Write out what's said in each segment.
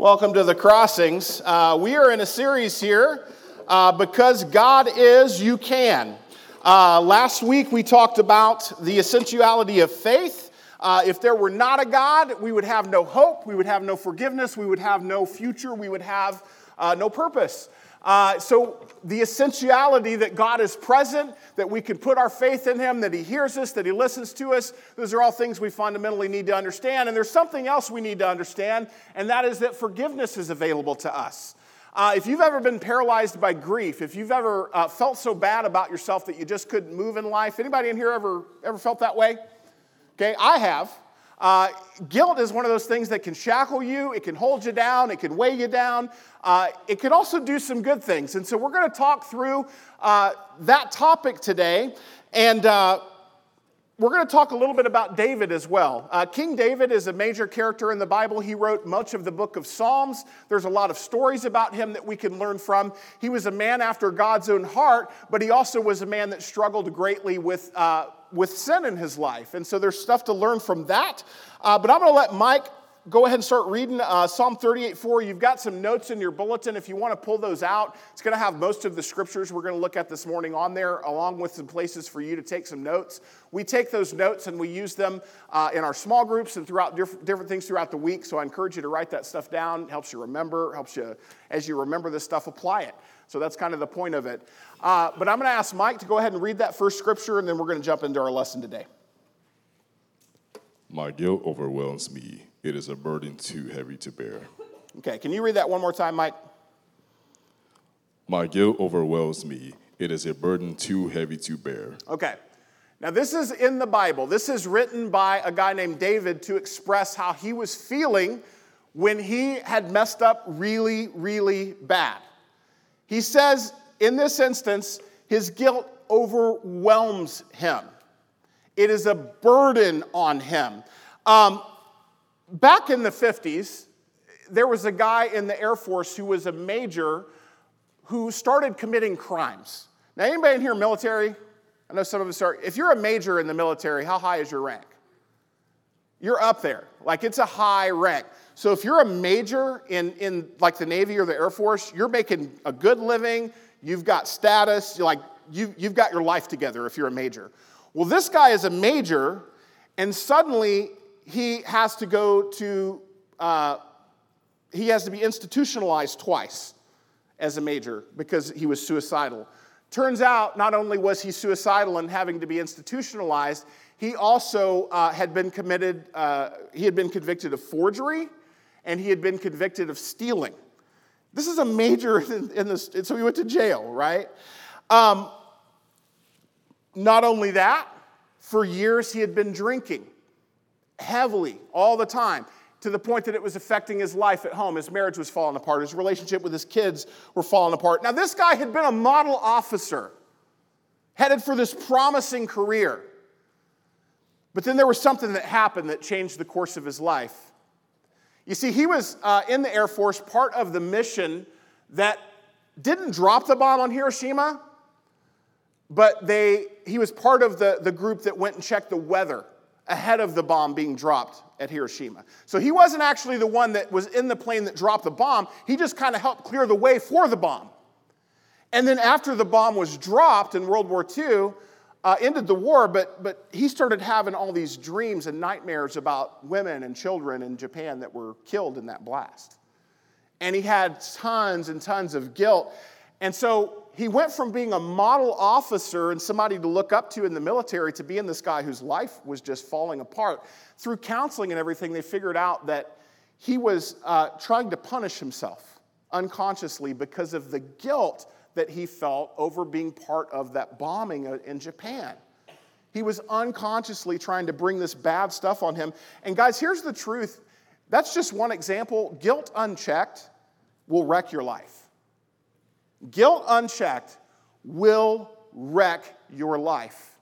Welcome to the Crossings. Uh, we are in a series here uh, because God is, you can. Uh, last week we talked about the essentiality of faith. Uh, if there were not a God, we would have no hope, we would have no forgiveness, we would have no future, we would have uh, no purpose. Uh, so, the essentiality that God is present, that we can put our faith in Him, that He hears us, that He listens to us, those are all things we fundamentally need to understand. And there's something else we need to understand, and that is that forgiveness is available to us. Uh, if you've ever been paralyzed by grief, if you've ever uh, felt so bad about yourself that you just couldn't move in life, anybody in here ever, ever felt that way? Okay, I have. Uh, guilt is one of those things that can shackle you, it can hold you down, it can weigh you down. Uh, it can also do some good things. And so we're going to talk through uh, that topic today. And uh, we're going to talk a little bit about David as well. Uh, King David is a major character in the Bible. He wrote much of the book of Psalms. There's a lot of stories about him that we can learn from. He was a man after God's own heart, but he also was a man that struggled greatly with, uh, with sin in his life. And so there's stuff to learn from that. Uh, but I'm going to let Mike go ahead and start reading uh, Psalm 38 4. You've got some notes in your bulletin if you want to pull those out. It's going to have most of the scriptures we're going to look at this morning on there, along with some places for you to take some notes. We take those notes and we use them uh, in our small groups and throughout different, different things throughout the week. So I encourage you to write that stuff down. It helps you remember, helps you, as you remember this stuff, apply it. So that's kind of the point of it. Uh, but I'm going to ask Mike to go ahead and read that first scripture, and then we're going to jump into our lesson today. My guilt overwhelms me it is a burden too heavy to bear. Okay, can you read that one more time, Mike? My guilt overwhelms me. It is a burden too heavy to bear. Okay. Now, this is in the Bible. This is written by a guy named David to express how he was feeling when he had messed up really, really bad. He says, in this instance, his guilt overwhelms him, it is a burden on him. Um, back in the 50s, there was a guy in the Air Force who was a major who started committing crimes. Now, anybody in here military? I know some of us are. If you're a major in the military, how high is your rank? You're up there. Like it's a high rank. So if you're a major in, in like the Navy or the Air Force, you're making a good living, you've got status, you're like you, you've got your life together if you're a major. Well, this guy is a major, and suddenly he has to go to, uh, he has to be institutionalized twice as a major because he was suicidal. Turns out, not only was he suicidal and having to be institutionalized, he also uh, had been committed, uh, he had been convicted of forgery and he had been convicted of stealing. This is a major in, in this, so he went to jail, right? Um, not only that, for years he had been drinking heavily all the time to the point that it was affecting his life at home. His marriage was falling apart, his relationship with his kids were falling apart. Now, this guy had been a model officer, headed for this promising career. But then there was something that happened that changed the course of his life. You see, he was uh, in the Air Force, part of the mission that didn't drop the bomb on Hiroshima, but they, he was part of the, the group that went and checked the weather ahead of the bomb being dropped at Hiroshima. So he wasn't actually the one that was in the plane that dropped the bomb, he just kind of helped clear the way for the bomb. And then after the bomb was dropped in World War II, uh, ended the war, but, but he started having all these dreams and nightmares about women and children in Japan that were killed in that blast. And he had tons and tons of guilt. And so he went from being a model officer and somebody to look up to in the military to being this guy whose life was just falling apart. Through counseling and everything, they figured out that he was uh, trying to punish himself unconsciously because of the guilt that he felt over being part of that bombing uh, in Japan. He was unconsciously trying to bring this bad stuff on him. And guys, here's the truth that's just one example. Guilt unchecked will wreck your life. Guilt unchecked will wreck your life.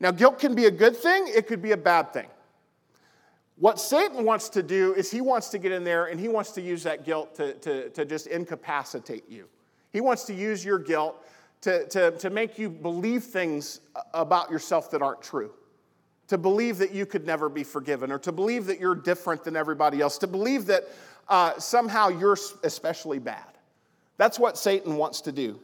Now, guilt can be a good thing, it could be a bad thing. What Satan wants to do is he wants to get in there and he wants to use that guilt to, to, to just incapacitate you. He wants to use your guilt to, to, to make you believe things about yourself that aren't true. To believe that you could never be forgiven, or to believe that you're different than everybody else, to believe that uh, somehow you're especially bad. That's what Satan wants to do.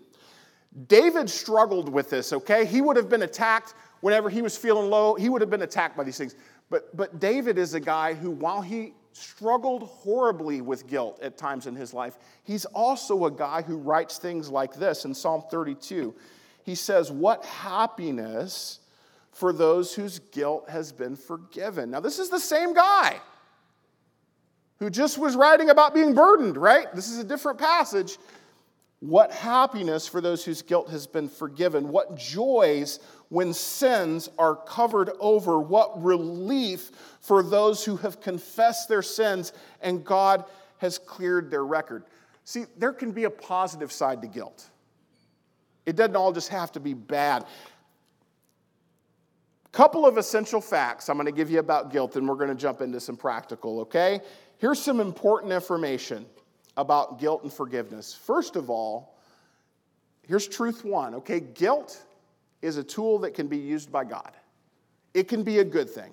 David struggled with this, okay? He would have been attacked whenever he was feeling low, he would have been attacked by these things. But, but David is a guy who, while he struggled horribly with guilt at times in his life, he's also a guy who writes things like this in Psalm 32. He says, What happiness for those whose guilt has been forgiven. Now, this is the same guy who just was writing about being burdened, right? This is a different passage. What happiness for those whose guilt has been forgiven. What joys when sins are covered over. What relief for those who have confessed their sins and God has cleared their record. See, there can be a positive side to guilt. It doesn't all just have to be bad. Couple of essential facts I'm going to give you about guilt, and we're going to jump into some practical, okay? Here's some important information about guilt and forgiveness. First of all, here's truth one, okay? Guilt is a tool that can be used by God, it can be a good thing.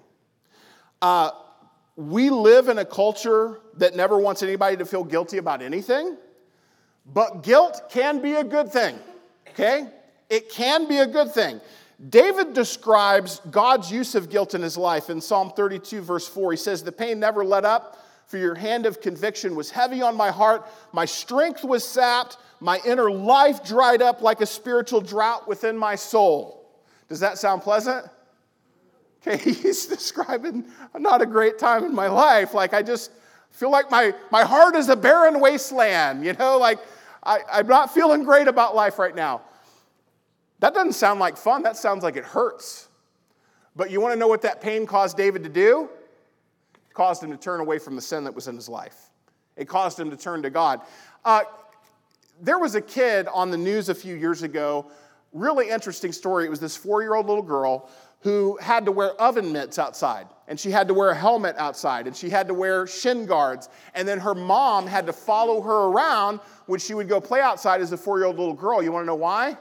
Uh, we live in a culture that never wants anybody to feel guilty about anything, but guilt can be a good thing, okay? It can be a good thing. David describes God's use of guilt in his life in Psalm 32, verse 4. He says, The pain never let up, for your hand of conviction was heavy on my heart. My strength was sapped. My inner life dried up like a spiritual drought within my soul. Does that sound pleasant? Okay, he's describing not a great time in my life. Like, I just feel like my, my heart is a barren wasteland, you know? Like, I, I'm not feeling great about life right now. That doesn't sound like fun. That sounds like it hurts. But you want to know what that pain caused David to do? Caused him to turn away from the sin that was in his life. It caused him to turn to God. Uh, there was a kid on the news a few years ago, really interesting story. It was this four year old little girl who had to wear oven mitts outside, and she had to wear a helmet outside, and she had to wear shin guards. And then her mom had to follow her around when she would go play outside as a four year old little girl. You wanna know why?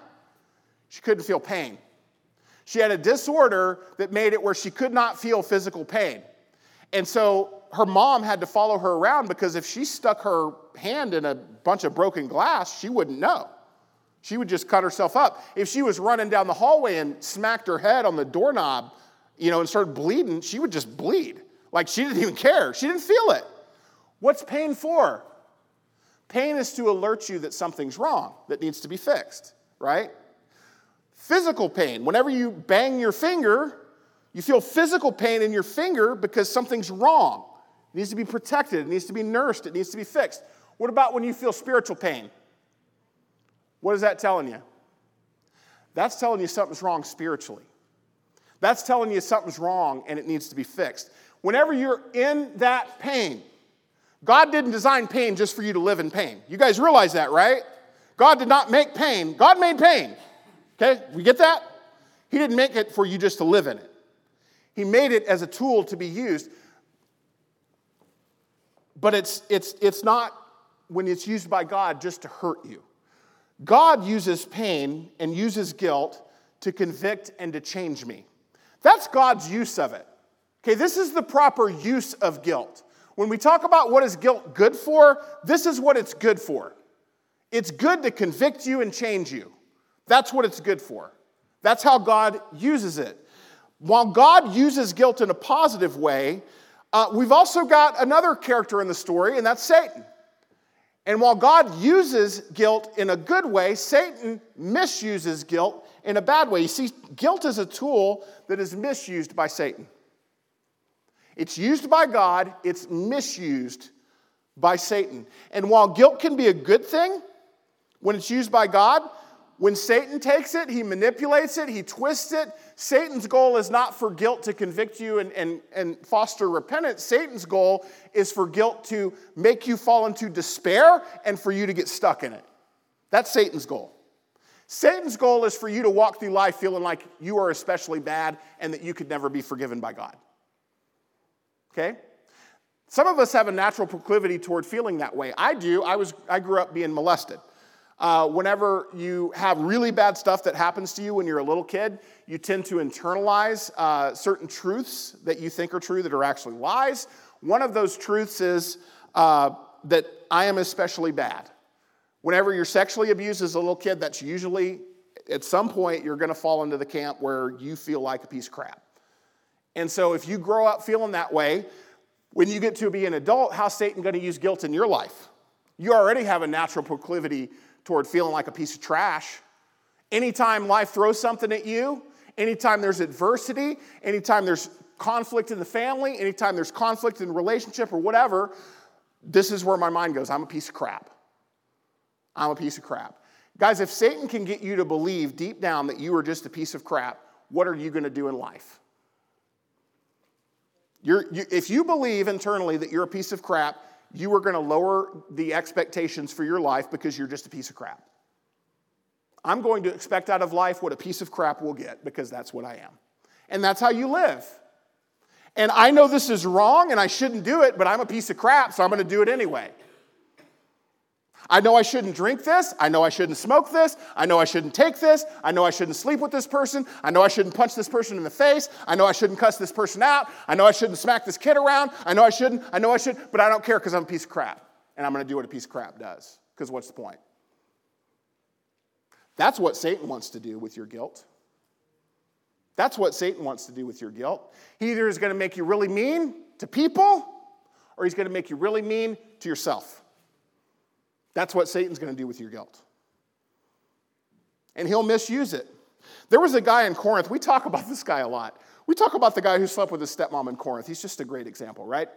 She couldn't feel pain. She had a disorder that made it where she could not feel physical pain. And so her mom had to follow her around because if she stuck her hand in a bunch of broken glass, she wouldn't know. She would just cut herself up. If she was running down the hallway and smacked her head on the doorknob, you know, and started bleeding, she would just bleed. Like she didn't even care. She didn't feel it. What's pain for? Pain is to alert you that something's wrong, that needs to be fixed, right? Physical pain, whenever you bang your finger, you feel physical pain in your finger because something's wrong. It needs to be protected, it needs to be nursed, it needs to be fixed. What about when you feel spiritual pain? What is that telling you? That's telling you something's wrong spiritually. That's telling you something's wrong and it needs to be fixed. Whenever you're in that pain, God didn't design pain just for you to live in pain. You guys realize that, right? God did not make pain. God made pain. Okay, we get that? He didn't make it for you just to live in it. He made it as a tool to be used. But it's, it's, it's not when it's used by God just to hurt you. God uses pain and uses guilt to convict and to change me. That's God's use of it. Okay, this is the proper use of guilt. When we talk about what is guilt good for, this is what it's good for. It's good to convict you and change you. That's what it's good for. That's how God uses it. While God uses guilt in a positive way, uh, we've also got another character in the story, and that's Satan. And while God uses guilt in a good way, Satan misuses guilt in a bad way. You see, guilt is a tool that is misused by Satan. It's used by God, it's misused by Satan. And while guilt can be a good thing when it's used by God, when Satan takes it, he manipulates it, he twists it. Satan's goal is not for guilt to convict you and, and, and foster repentance. Satan's goal is for guilt to make you fall into despair and for you to get stuck in it. That's Satan's goal. Satan's goal is for you to walk through life feeling like you are especially bad and that you could never be forgiven by God. Okay? Some of us have a natural proclivity toward feeling that way. I do. I, was, I grew up being molested. Uh, whenever you have really bad stuff that happens to you when you're a little kid, you tend to internalize uh, certain truths that you think are true that are actually lies. One of those truths is uh, that I am especially bad. Whenever you're sexually abused as a little kid, that's usually at some point you're going to fall into the camp where you feel like a piece of crap. And so if you grow up feeling that way, when you get to be an adult, how's Satan going to use guilt in your life? You already have a natural proclivity toward feeling like a piece of trash. Anytime life throws something at you, anytime there's adversity, anytime there's conflict in the family, anytime there's conflict in relationship or whatever, this is where my mind goes. I'm a piece of crap. I'm a piece of crap. Guys, if Satan can get you to believe deep down that you are just a piece of crap, what are you going to do in life? You, if you believe internally that you're a piece of crap, you are going to lower the expectations for your life because you're just a piece of crap. I'm going to expect out of life what a piece of crap will get because that's what I am. And that's how you live. And I know this is wrong and I shouldn't do it, but I'm a piece of crap, so I'm going to do it anyway. I know I shouldn't drink this. I know I shouldn't smoke this. I know I shouldn't take this. I know I shouldn't sleep with this person. I know I shouldn't punch this person in the face. I know I shouldn't cuss this person out. I know I shouldn't smack this kid around. I know I shouldn't. I know I should, but I don't care because I'm a piece of crap. And I'm going to do what a piece of crap does. Because what's the point? That's what Satan wants to do with your guilt. That's what Satan wants to do with your guilt. He either is going to make you really mean to people or he's going to make you really mean to yourself. That's what Satan's going to do with your guilt. And he'll misuse it. There was a guy in Corinth, we talk about this guy a lot. We talk about the guy who slept with his stepmom in Corinth. He's just a great example, right?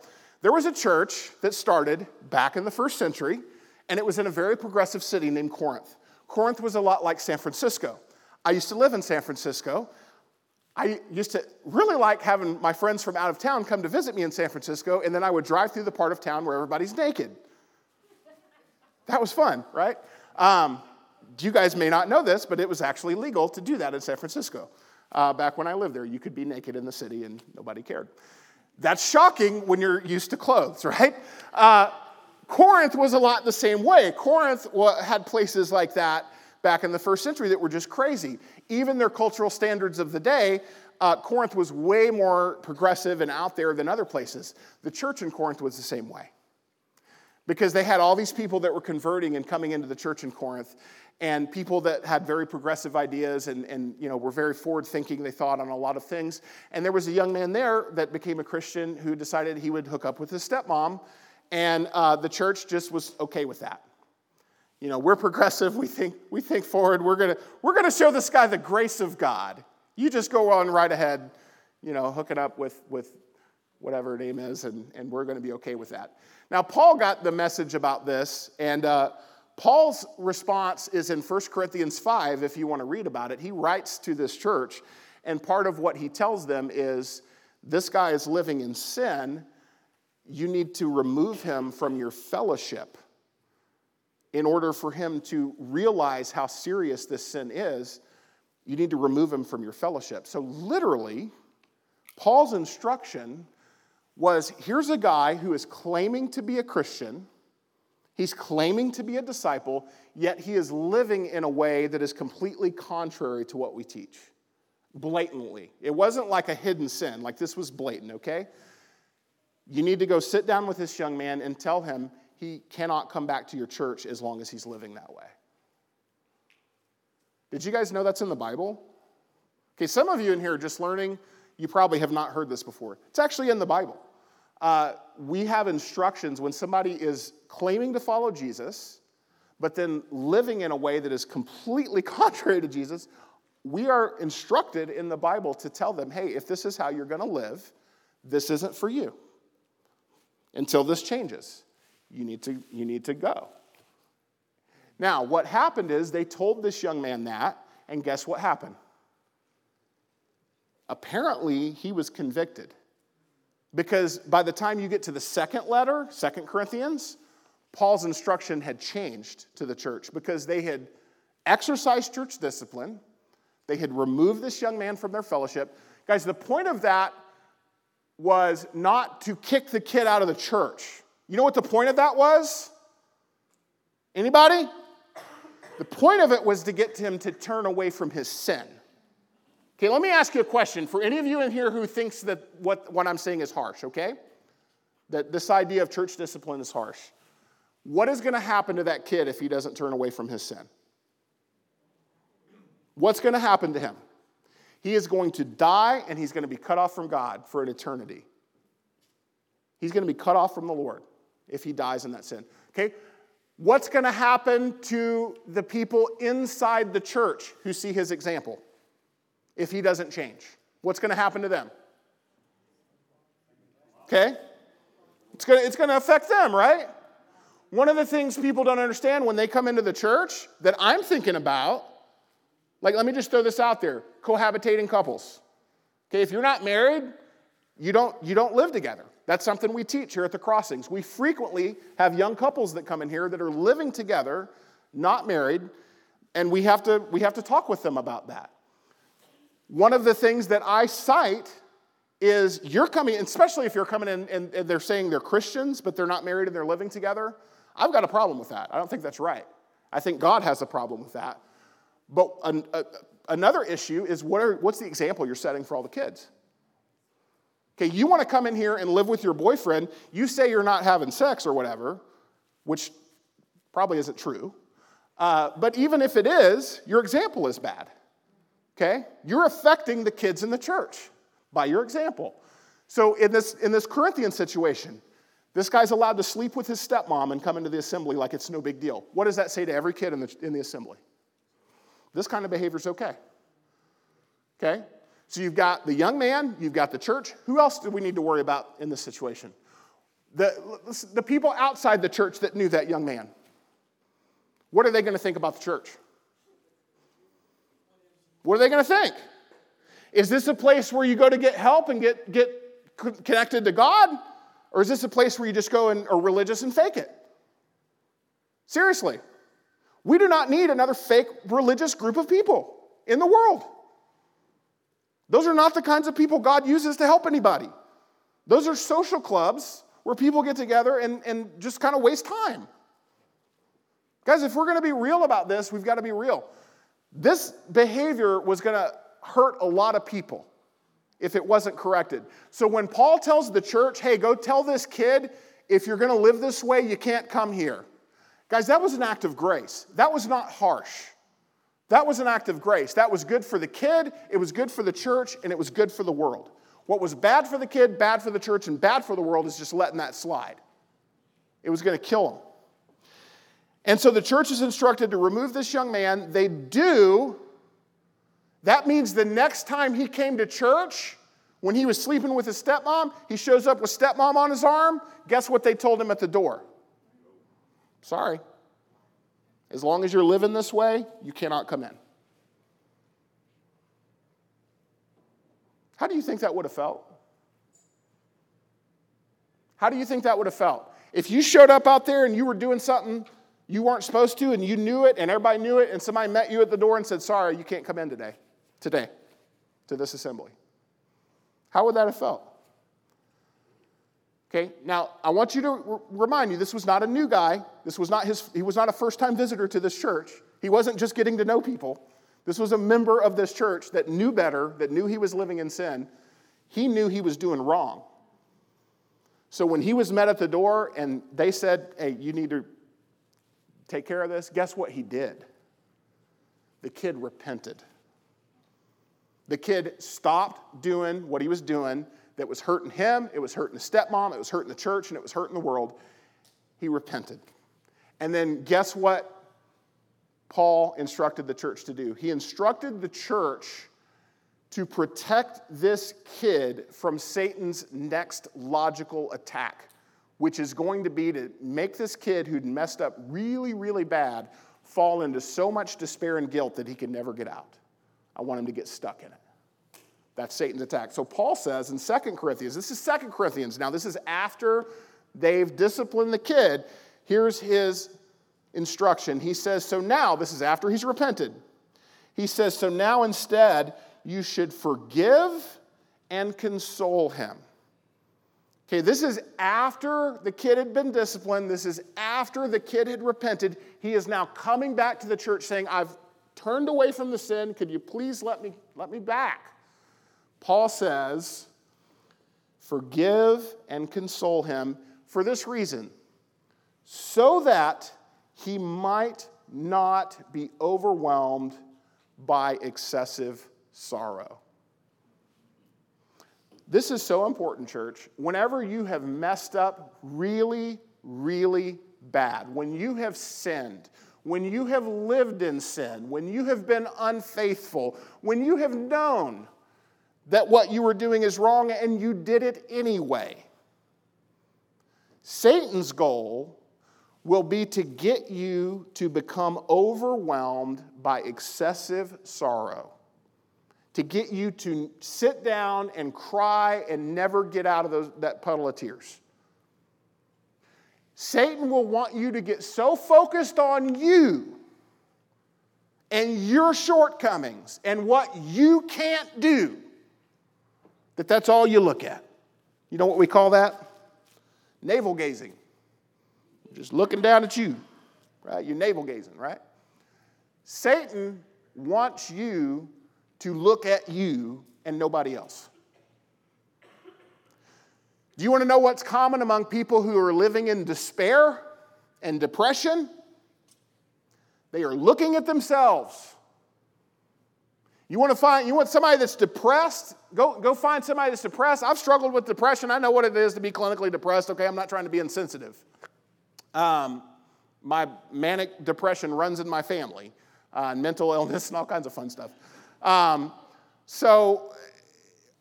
There was a church that started back in the first century, and it was in a very progressive city named Corinth. Corinth was a lot like San Francisco. I used to live in San Francisco. I used to really like having my friends from out of town come to visit me in San Francisco, and then I would drive through the part of town where everybody's naked. That was fun, right? Um, you guys may not know this, but it was actually legal to do that in San Francisco. Uh, back when I lived there, you could be naked in the city and nobody cared. That's shocking when you're used to clothes, right? Uh, Corinth was a lot the same way. Corinth had places like that back in the first century that were just crazy. Even their cultural standards of the day, uh, Corinth was way more progressive and out there than other places. The church in Corinth was the same way because they had all these people that were converting and coming into the church in Corinth and people that had very progressive ideas and, and you know, were very forward thinking, they thought on a lot of things. And there was a young man there that became a Christian who decided he would hook up with his stepmom, and uh, the church just was okay with that. You know, we're progressive, we think, we think forward, we're gonna, we're gonna show this guy the grace of God. You just go on right ahead, you know, hook it up with, with whatever her name is, and, and we're gonna be okay with that. Now, Paul got the message about this, and uh, Paul's response is in 1 Corinthians 5, if you want to read about it. He writes to this church, and part of what he tells them is this guy is living in sin. You need to remove him from your fellowship in order for him to realize how serious this sin is. You need to remove him from your fellowship. So, literally, Paul's instruction was here's a guy who is claiming to be a Christian, he's claiming to be a disciple, yet he is living in a way that is completely contrary to what we teach. Blatantly. It wasn't like a hidden sin, like this was blatant, okay? You need to go sit down with this young man and tell him he cannot come back to your church as long as he's living that way. Did you guys know that's in the Bible? Okay, some of you in here are just learning you probably have not heard this before. It's actually in the Bible. Uh, we have instructions when somebody is claiming to follow Jesus, but then living in a way that is completely contrary to Jesus. We are instructed in the Bible to tell them, hey, if this is how you're going to live, this isn't for you. Until this changes, you need to, you need to go. Now, what happened is they told this young man that, and guess what happened? Apparently he was convicted. Because by the time you get to the second letter, Second Corinthians, Paul's instruction had changed to the church because they had exercised church discipline, they had removed this young man from their fellowship. Guys, the point of that was not to kick the kid out of the church. You know what the point of that was? Anybody? The point of it was to get him to turn away from his sin. Okay, let me ask you a question for any of you in here who thinks that what, what I'm saying is harsh, okay? That this idea of church discipline is harsh. What is going to happen to that kid if he doesn't turn away from his sin? What's going to happen to him? He is going to die and he's going to be cut off from God for an eternity. He's going to be cut off from the Lord if he dies in that sin. Okay? What's going to happen to the people inside the church who see his example if he doesn't change? What's going to happen to them? Okay? It's going to, it's to affect them, right? One of the things people don't understand when they come into the church that I'm thinking about, like, let me just throw this out there cohabitating couples. Okay, if you're not married, you don't, you don't live together. That's something we teach here at the crossings. We frequently have young couples that come in here that are living together, not married, and we have to, we have to talk with them about that. One of the things that I cite is you're coming, especially if you're coming in and, and they're saying they're Christians, but they're not married and they're living together. I've got a problem with that. I don't think that's right. I think God has a problem with that. But an, a, another issue is what are, what's the example you're setting for all the kids? Okay, you want to come in here and live with your boyfriend. You say you're not having sex or whatever, which probably isn't true. Uh, but even if it is, your example is bad. Okay? You're affecting the kids in the church by your example. So in this, in this Corinthian situation, this guy's allowed to sleep with his stepmom and come into the assembly like it's no big deal. What does that say to every kid in the, in the assembly? This kind of behavior is okay. Okay? So you've got the young man, you've got the church. Who else do we need to worry about in this situation? The, the people outside the church that knew that young man. What are they going to think about the church? What are they going to think? Is this a place where you go to get help and get, get connected to God? Or is this a place where you just go and are religious and fake it? Seriously. We do not need another fake religious group of people in the world. Those are not the kinds of people God uses to help anybody. Those are social clubs where people get together and, and just kind of waste time. Guys, if we're going to be real about this, we've got to be real. This behavior was going to hurt a lot of people if it wasn't corrected. So when Paul tells the church, hey, go tell this kid, if you're going to live this way, you can't come here. Guys, that was an act of grace. That was not harsh. That was an act of grace. That was good for the kid, it was good for the church, and it was good for the world. What was bad for the kid, bad for the church, and bad for the world is just letting that slide. It was going to kill him. And so the church is instructed to remove this young man. They do, that means the next time he came to church, when he was sleeping with his stepmom, he shows up with stepmom on his arm. Guess what they told him at the door? Sorry. As long as you're living this way, you cannot come in. How do you think that would have felt? How do you think that would have felt? If you showed up out there and you were doing something you weren't supposed to and you knew it and everybody knew it and somebody met you at the door and said, Sorry, you can't come in today today to this assembly? How would that have felt? Okay, now I want you to r- remind you this was not a new guy. This was not his, he was not a first time visitor to this church. He wasn't just getting to know people. This was a member of this church that knew better, that knew he was living in sin. He knew he was doing wrong. So when he was met at the door and they said, Hey, you need to take care of this, guess what he did? The kid repented. The kid stopped doing what he was doing that was hurting him, it was hurting the stepmom, it was hurting the church, and it was hurting the world. He repented. And then guess what Paul instructed the church to do? He instructed the church to protect this kid from Satan's next logical attack, which is going to be to make this kid who'd messed up really, really bad fall into so much despair and guilt that he can never get out. I want him to get stuck in it. That's Satan's attack. So Paul says in Second Corinthians, this is Second Corinthians. Now, this is after they've disciplined the kid. Here's his instruction. He says, So now, this is after he's repented. He says, So now instead, you should forgive and console him. Okay, this is after the kid had been disciplined. This is after the kid had repented. He is now coming back to the church saying, I've turned away from the sin. Could you please let me, let me back? Paul says, Forgive and console him for this reason so that he might not be overwhelmed by excessive sorrow. This is so important, church. Whenever you have messed up really, really bad, when you have sinned, when you have lived in sin, when you have been unfaithful, when you have known that what you were doing is wrong and you did it anyway, Satan's goal will be to get you to become overwhelmed by excessive sorrow to get you to sit down and cry and never get out of those, that puddle of tears. Satan will want you to get so focused on you and your shortcomings and what you can't do that that's all you look at. You know what we call that? Navel gazing. Just looking down at you, right? You're navel gazing, right? Satan wants you to look at you and nobody else. Do you want to know what's common among people who are living in despair and depression? They are looking at themselves. You want to find you want somebody that's depressed? Go, go find somebody that's depressed. I've struggled with depression. I know what it is to be clinically depressed. Okay, I'm not trying to be insensitive. Um, my manic depression runs in my family, uh, and mental illness and all kinds of fun stuff. Um, so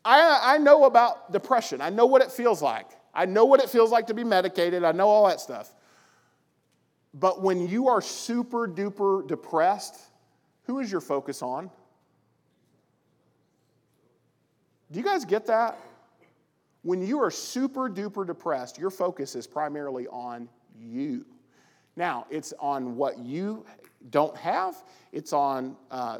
I, I know about depression. I know what it feels like. I know what it feels like to be medicated. I know all that stuff. But when you are super duper depressed, who is your focus on? Do you guys get that? When you are super duper depressed, your focus is primarily on you. Now, it's on what you don't have, it's on uh,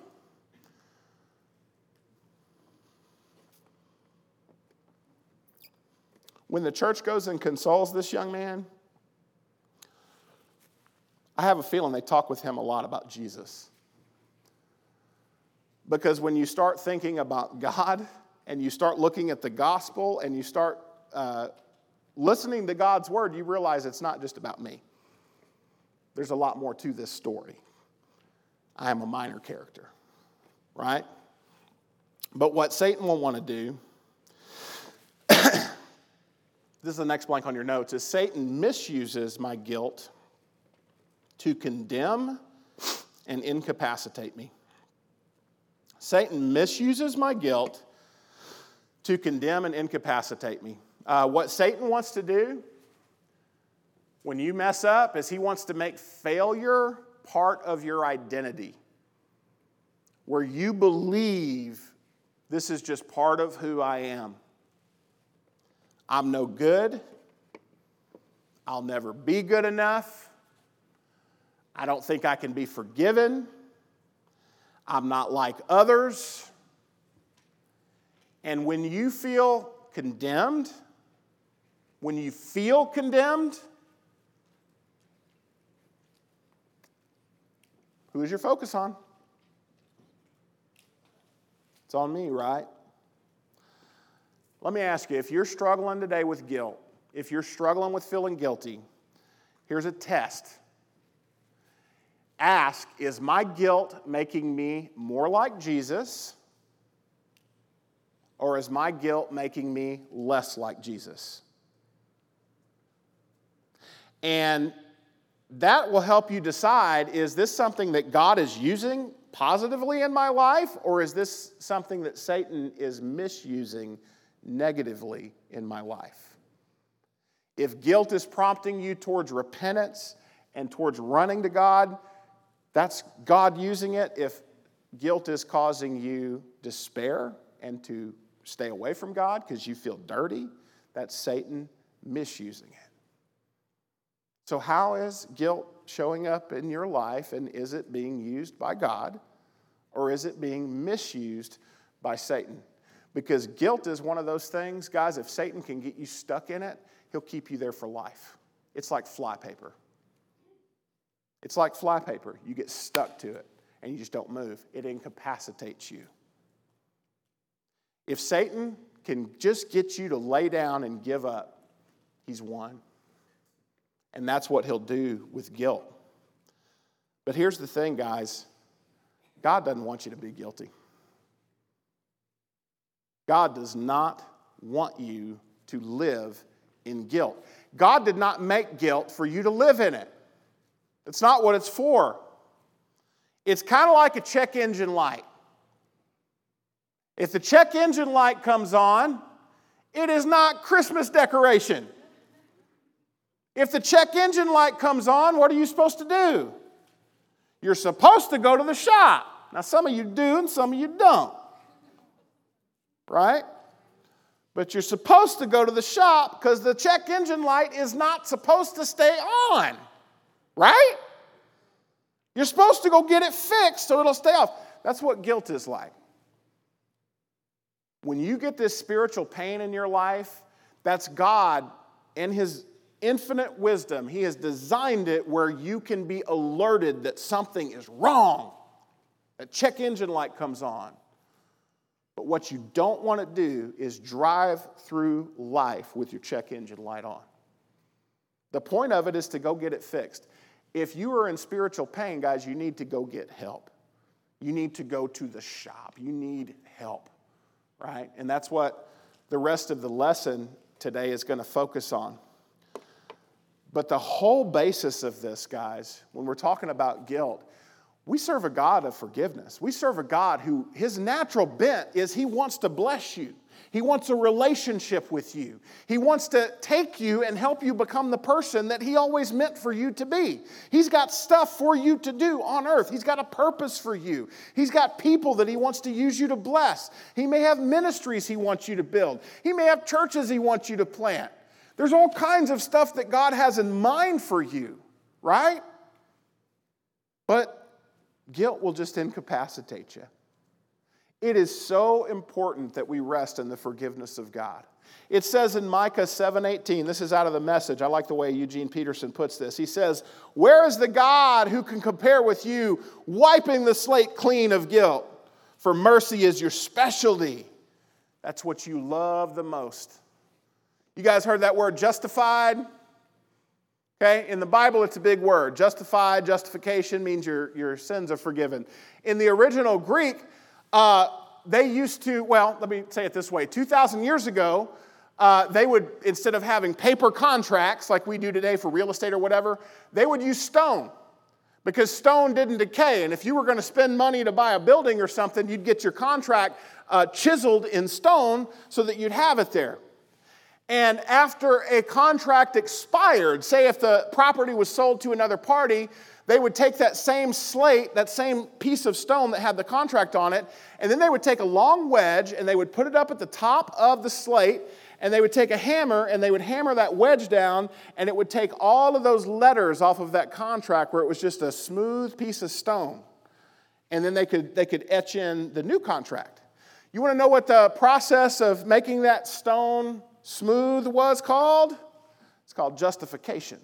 When the church goes and consoles this young man, I have a feeling they talk with him a lot about Jesus. Because when you start thinking about God and you start looking at the gospel and you start uh, listening to God's word, you realize it's not just about me. There's a lot more to this story. I am a minor character, right? But what Satan will want to do this is the next blank on your notes, is Satan misuses my guilt to condemn and incapacitate me. Satan misuses my guilt to condemn and incapacitate me. Uh, what Satan wants to do when you mess up is he wants to make failure part of your identity, where you believe this is just part of who I am. I'm no good. I'll never be good enough. I don't think I can be forgiven. I'm not like others. And when you feel condemned, when you feel condemned, who is your focus on? It's on me, right? Let me ask you if you're struggling today with guilt, if you're struggling with feeling guilty, here's a test. Ask, is my guilt making me more like Jesus? Or is my guilt making me less like Jesus? And that will help you decide is this something that God is using positively in my life, or is this something that Satan is misusing negatively in my life. If guilt is prompting you towards repentance and towards running to God, that's God using it. If guilt is causing you despair and to stay away from God because you feel dirty, that's Satan misusing it. So, how is guilt showing up in your life and is it being used by God or is it being misused by Satan? Because guilt is one of those things, guys, if Satan can get you stuck in it, he'll keep you there for life. It's like flypaper. It's like flypaper. You get stuck to it and you just don't move, it incapacitates you. If Satan can just get you to lay down and give up, he's won. And that's what he'll do with guilt. But here's the thing, guys God doesn't want you to be guilty. God does not want you to live in guilt. God did not make guilt for you to live in it. That's not what it's for. It's kind of like a check engine light. If the check engine light comes on, it is not Christmas decoration. If the check engine light comes on, what are you supposed to do? You're supposed to go to the shop. Now, some of you do and some of you don't. Right? But you're supposed to go to the shop because the check engine light is not supposed to stay on. Right? You're supposed to go get it fixed so it'll stay off. That's what guilt is like. When you get this spiritual pain in your life, that's God in His infinite wisdom. He has designed it where you can be alerted that something is wrong. A check engine light comes on. But what you don't want to do is drive through life with your check engine light on. The point of it is to go get it fixed. If you are in spiritual pain, guys, you need to go get help. You need to go to the shop. You need help, right? And that's what the rest of the lesson today is going to focus on. But the whole basis of this, guys, when we're talking about guilt, we serve a God of forgiveness. We serve a God who, his natural bent is he wants to bless you. He wants a relationship with you. He wants to take you and help you become the person that He always meant for you to be. He's got stuff for you to do on earth. He's got a purpose for you. He's got people that He wants to use you to bless. He may have ministries He wants you to build, He may have churches He wants you to plant. There's all kinds of stuff that God has in mind for you, right? But guilt will just incapacitate you. It is so important that we rest in the forgiveness of God. It says in Micah 7:18, this is out of the message. I like the way Eugene Peterson puts this. He says, "Where is the God who can compare with you, wiping the slate clean of guilt? For mercy is your specialty." That's what you love the most. You guys heard that word justified? Okay, in the Bible, it's a big word. Justified, justification means your, your sins are forgiven. In the original Greek, uh, they used to, well, let me say it this way 2,000 years ago, uh, they would, instead of having paper contracts like we do today for real estate or whatever, they would use stone because stone didn't decay. And if you were going to spend money to buy a building or something, you'd get your contract uh, chiseled in stone so that you'd have it there. And after a contract expired, say if the property was sold to another party, they would take that same slate, that same piece of stone that had the contract on it, and then they would take a long wedge and they would put it up at the top of the slate, and they would take a hammer and they would hammer that wedge down, and it would take all of those letters off of that contract where it was just a smooth piece of stone. And then they could, they could etch in the new contract. You want to know what the process of making that stone smooth was called? It's called justification.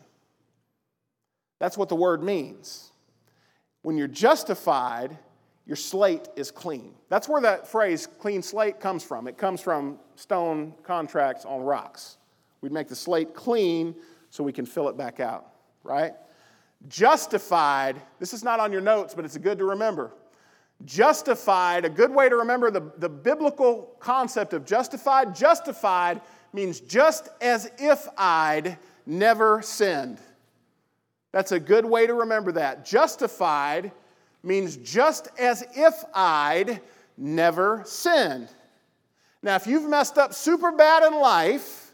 That's what the word means. When you're justified, your slate is clean. That's where that phrase clean slate comes from. It comes from stone contracts on rocks. We'd make the slate clean so we can fill it back out, right? Justified, this is not on your notes, but it's good to remember. Justified, a good way to remember the, the biblical concept of justified, justified means just as if I'd never sinned. That's a good way to remember that. Justified means just as if I'd never sinned. Now, if you've messed up super bad in life,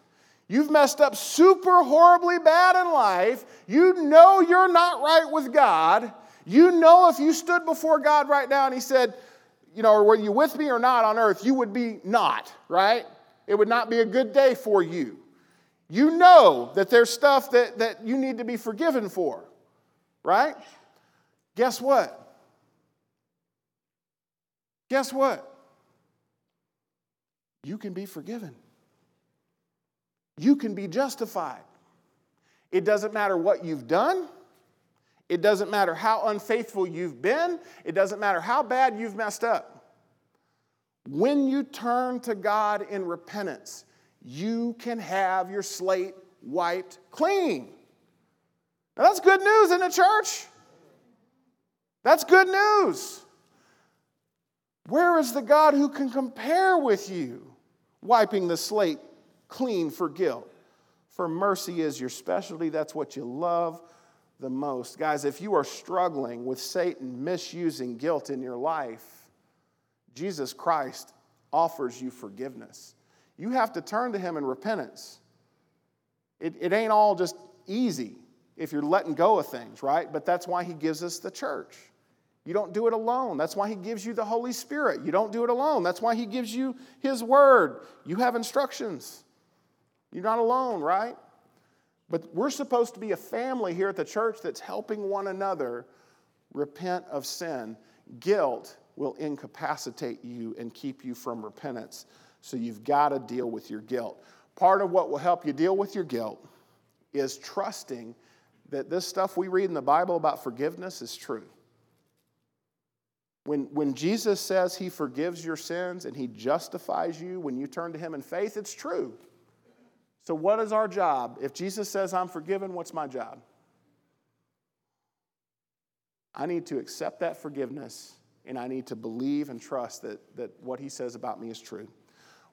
you've messed up super horribly bad in life, you know you're not right with God. You know if you stood before God right now and He said, you know, were you with me or not on earth, you would be not, right? It would not be a good day for you. You know that there's stuff that, that you need to be forgiven for, right? Guess what? guess what? You can be forgiven. You can be justified. It doesn't matter what you've done. It doesn't matter how unfaithful you've been. It doesn't matter how bad you've messed up. When you turn to God in repentance, you can have your slate wiped clean. Now, that's good news in the church. That's good news. Where is the God who can compare with you, wiping the slate clean for guilt? For mercy is your specialty. That's what you love the most. Guys, if you are struggling with Satan misusing guilt in your life, Jesus Christ offers you forgiveness. You have to turn to him in repentance. It, it ain't all just easy if you're letting go of things, right? But that's why he gives us the church. You don't do it alone. That's why he gives you the Holy Spirit. You don't do it alone. That's why he gives you his word. You have instructions. You're not alone, right? But we're supposed to be a family here at the church that's helping one another repent of sin. Guilt will incapacitate you and keep you from repentance. So you've got to deal with your guilt. Part of what will help you deal with your guilt is trusting that this stuff we read in the Bible about forgiveness is true. When, when Jesus says he forgives your sins and he justifies you when you turn to him in faith, it's true. So, what is our job? If Jesus says I'm forgiven, what's my job? I need to accept that forgiveness and I need to believe and trust that, that what he says about me is true.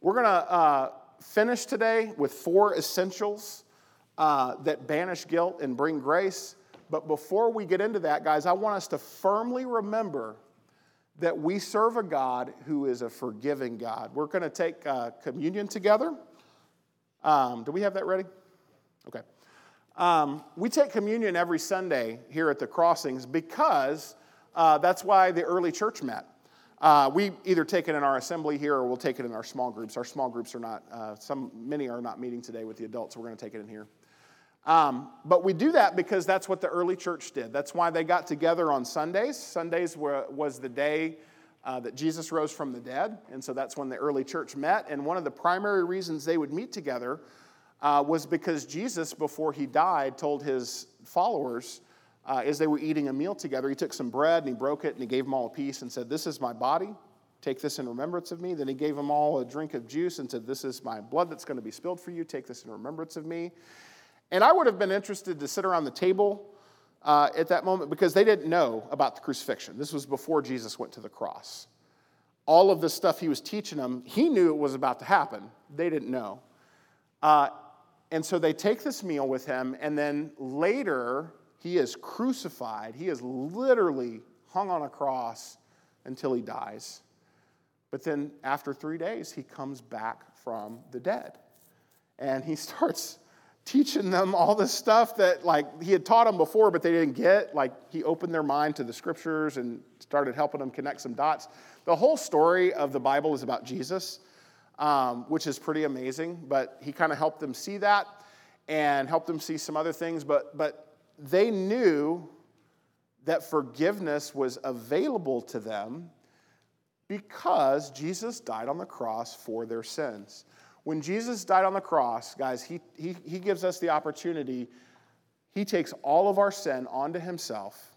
We're going to uh, finish today with four essentials uh, that banish guilt and bring grace. But before we get into that, guys, I want us to firmly remember that we serve a God who is a forgiving God. We're going to take uh, communion together. Um, do we have that ready? Okay. Um, we take communion every Sunday here at the crossings because uh, that's why the early church met. Uh, we either take it in our assembly here or we'll take it in our small groups. Our small groups are not, uh, some, many are not meeting today with the adults, so we're going to take it in here. Um, but we do that because that's what the early church did. That's why they got together on Sundays. Sundays were, was the day uh, that Jesus rose from the dead, and so that's when the early church met. And one of the primary reasons they would meet together uh, was because Jesus, before he died, told his followers, uh, as they were eating a meal together, he took some bread and he broke it and he gave them all a piece and said, This is my body. Take this in remembrance of me. Then he gave them all a drink of juice and said, This is my blood that's going to be spilled for you. Take this in remembrance of me. And I would have been interested to sit around the table uh, at that moment because they didn't know about the crucifixion. This was before Jesus went to the cross. All of the stuff he was teaching them, he knew it was about to happen. They didn't know. Uh, and so they take this meal with him, and then later, he is crucified. He is literally hung on a cross until he dies. But then after three days, he comes back from the dead. And he starts teaching them all this stuff that like he had taught them before but they didn't get like he opened their mind to the scriptures and started helping them connect some dots the whole story of the bible is about jesus um, which is pretty amazing but he kind of helped them see that and helped them see some other things but but they knew that forgiveness was available to them because Jesus died on the cross for their sins. When Jesus died on the cross, guys, he, he, he gives us the opportunity. He takes all of our sin onto himself,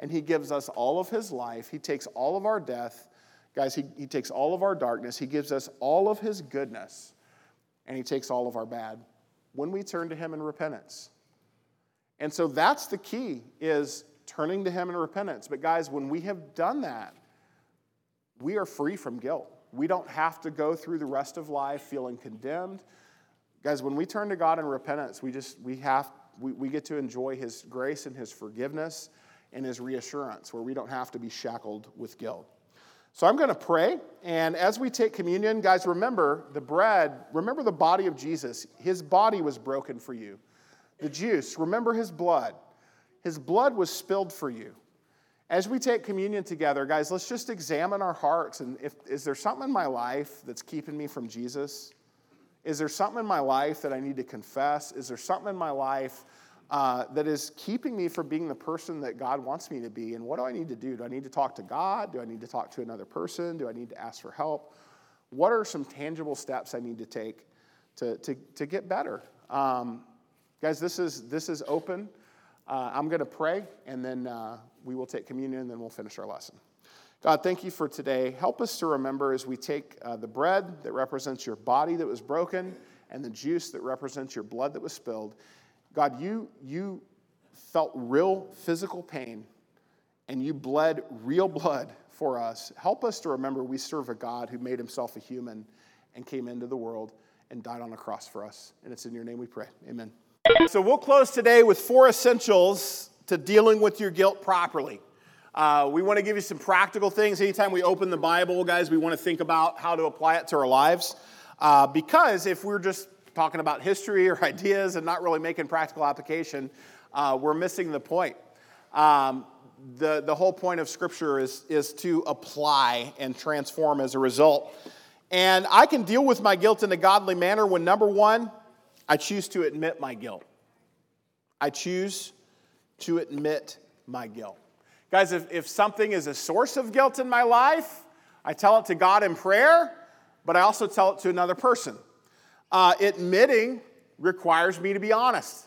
and he gives us all of his life. He takes all of our death. Guys, he, he takes all of our darkness. He gives us all of his goodness, and he takes all of our bad when we turn to him in repentance. And so that's the key is turning to him in repentance. But guys, when we have done that, we are free from guilt. We don't have to go through the rest of life feeling condemned. Guys, when we turn to God in repentance, we just we have we, we get to enjoy his grace and his forgiveness and his reassurance where we don't have to be shackled with guilt. So I'm going to pray. And as we take communion, guys, remember the bread, remember the body of Jesus. His body was broken for you the juice, remember his blood. His blood was spilled for you. As we take communion together, guys, let's just examine our hearts. And if, is there something in my life that's keeping me from Jesus? Is there something in my life that I need to confess? Is there something in my life uh, that is keeping me from being the person that God wants me to be. And what do I need to do? Do I need to talk to God? Do I need to talk to another person? Do I need to ask for help? What are some tangible steps I need to take to, to, to get better? Um, guys, this is, this is open. Uh, I'm going to pray, and then uh, we will take communion, and then we'll finish our lesson. God, thank you for today. Help us to remember as we take uh, the bread that represents your body that was broken and the juice that represents your blood that was spilled. God, you, you felt real physical pain and you bled real blood for us. Help us to remember we serve a God who made himself a human and came into the world and died on a cross for us. And it's in your name we pray. Amen. So we'll close today with four essentials to dealing with your guilt properly. Uh, we want to give you some practical things. Anytime we open the Bible, guys, we want to think about how to apply it to our lives. Uh, because if we're just talking about history or ideas and not really making practical application, uh, we're missing the point. Um, the, the whole point of Scripture is, is to apply and transform as a result. And I can deal with my guilt in a godly manner when, number one, I choose to admit my guilt. I choose to admit my guilt. Guys, if, if something is a source of guilt in my life, I tell it to God in prayer, but I also tell it to another person. Uh, admitting requires me to be honest.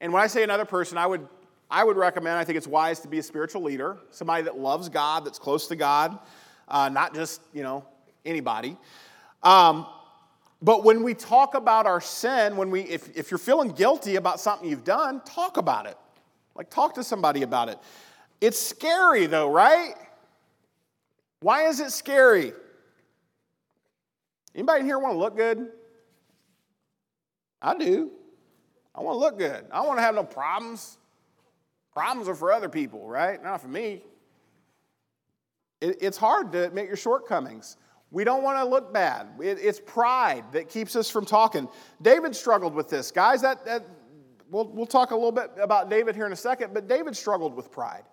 And when I say another person, I would, I would recommend, I think it's wise to be a spiritual leader, somebody that loves God, that's close to God, uh, not just, you know, anybody. Um, but when we talk about our sin, when we, if, if you're feeling guilty about something you've done, talk about it. Like, talk to somebody about it. It's scary, though, right? Why is it scary? Anybody in here want to look good? I do. I want to look good. I want to have no problems. Problems are for other people, right? Not for me. It, it's hard to admit your shortcomings. We don't want to look bad. It, it's pride that keeps us from talking. David struggled with this. Guys, that, that we'll, we'll talk a little bit about David here in a second, but David struggled with pride.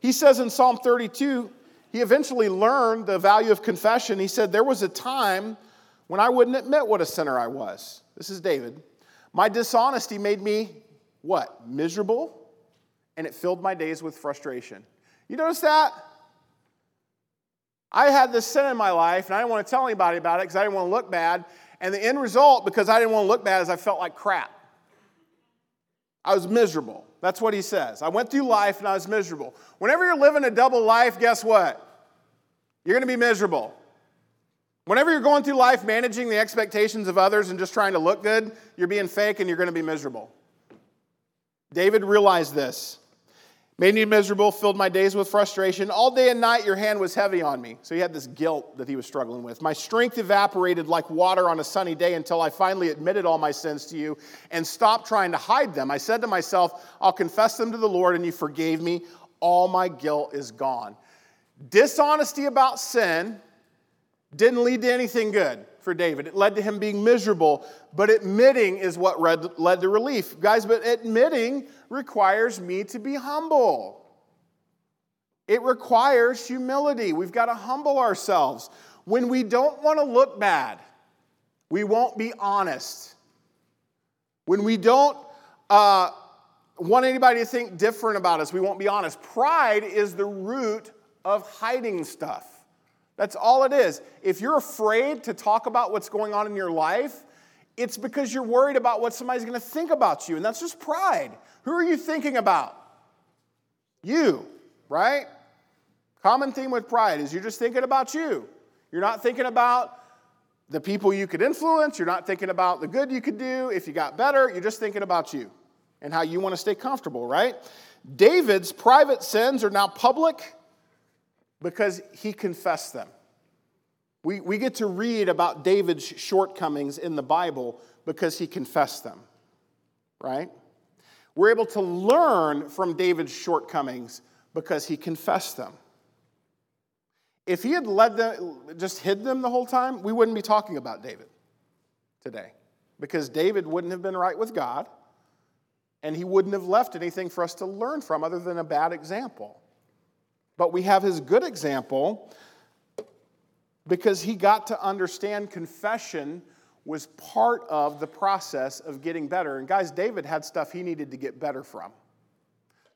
He says in Psalm 32, he eventually learned the value of confession. He said, There was a time when I wouldn't admit what a sinner I was. This is David. My dishonesty made me what? Miserable, and it filled my days with frustration. You notice that? I had this sin in my life, and I didn't want to tell anybody about it because I didn't want to look bad. And the end result, because I didn't want to look bad, is I felt like crap. I was miserable. That's what he says. I went through life and I was miserable. Whenever you're living a double life, guess what? You're going to be miserable. Whenever you're going through life managing the expectations of others and just trying to look good, you're being fake and you're going to be miserable. David realized this made me miserable, filled my days with frustration. All day and night, your hand was heavy on me. So he had this guilt that he was struggling with. My strength evaporated like water on a sunny day until I finally admitted all my sins to you and stopped trying to hide them. I said to myself, I'll confess them to the Lord, and you forgave me. All my guilt is gone. Dishonesty about sin didn't lead to anything good for David. It led to him being miserable, but admitting is what led to relief. Guys, but admitting requires me to be humble. It requires humility. We've got to humble ourselves. When we don't want to look bad, we won't be honest. When we don't uh, want anybody to think different about us, we won't be honest. Pride is the root of hiding stuff. That's all it is. If you're afraid to talk about what's going on in your life, it's because you're worried about what somebody's going to think about you, and that's just pride. Who are you thinking about? You, right? Common theme with pride is you're just thinking about you. You're not thinking about the people you could influence. You're not thinking about the good you could do if you got better. You're just thinking about you and how you want to stay comfortable, right? David's private sins are now public because he confessed them. We, we get to read about David's shortcomings in the Bible because he confessed them, right? We're able to learn from David's shortcomings because he confessed them. If he had led them, just hid them the whole time, we wouldn't be talking about David today because David wouldn't have been right with God and he wouldn't have left anything for us to learn from other than a bad example. But we have his good example because he got to understand confession was part of the process of getting better. And guys, David had stuff he needed to get better from.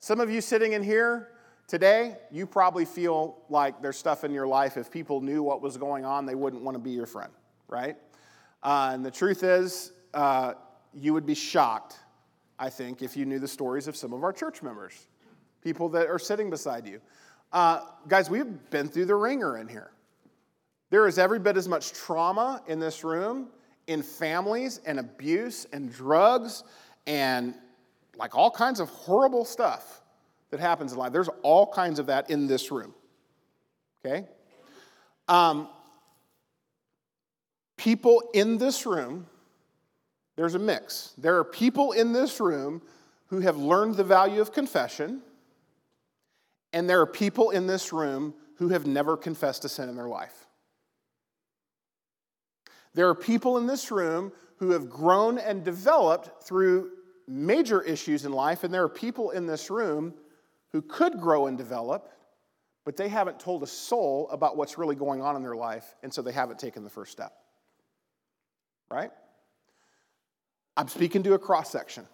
Some of you sitting in here today, you probably feel like there's stuff in your life, if people knew what was going on, they wouldn't want to be your friend, right? Uh, and the truth is, uh, you would be shocked, I think, if you knew the stories of some of our church members, people that are sitting beside you. Uh, guys, we've been through the wringer in here. There is every bit as much trauma in this room, in families, and abuse, and drugs, and like all kinds of horrible stuff that happens in life. There's all kinds of that in this room. Okay? Um, people in this room, there's a mix. There are people in this room who have learned the value of confession, and there are people in this room who have never confessed a sin in their life. There are people in this room who have grown and developed through major issues in life, and there are people in this room who could grow and develop, but they haven't told a soul about what's really going on in their life, and so they haven't taken the first step. Right? I'm speaking to a cross section.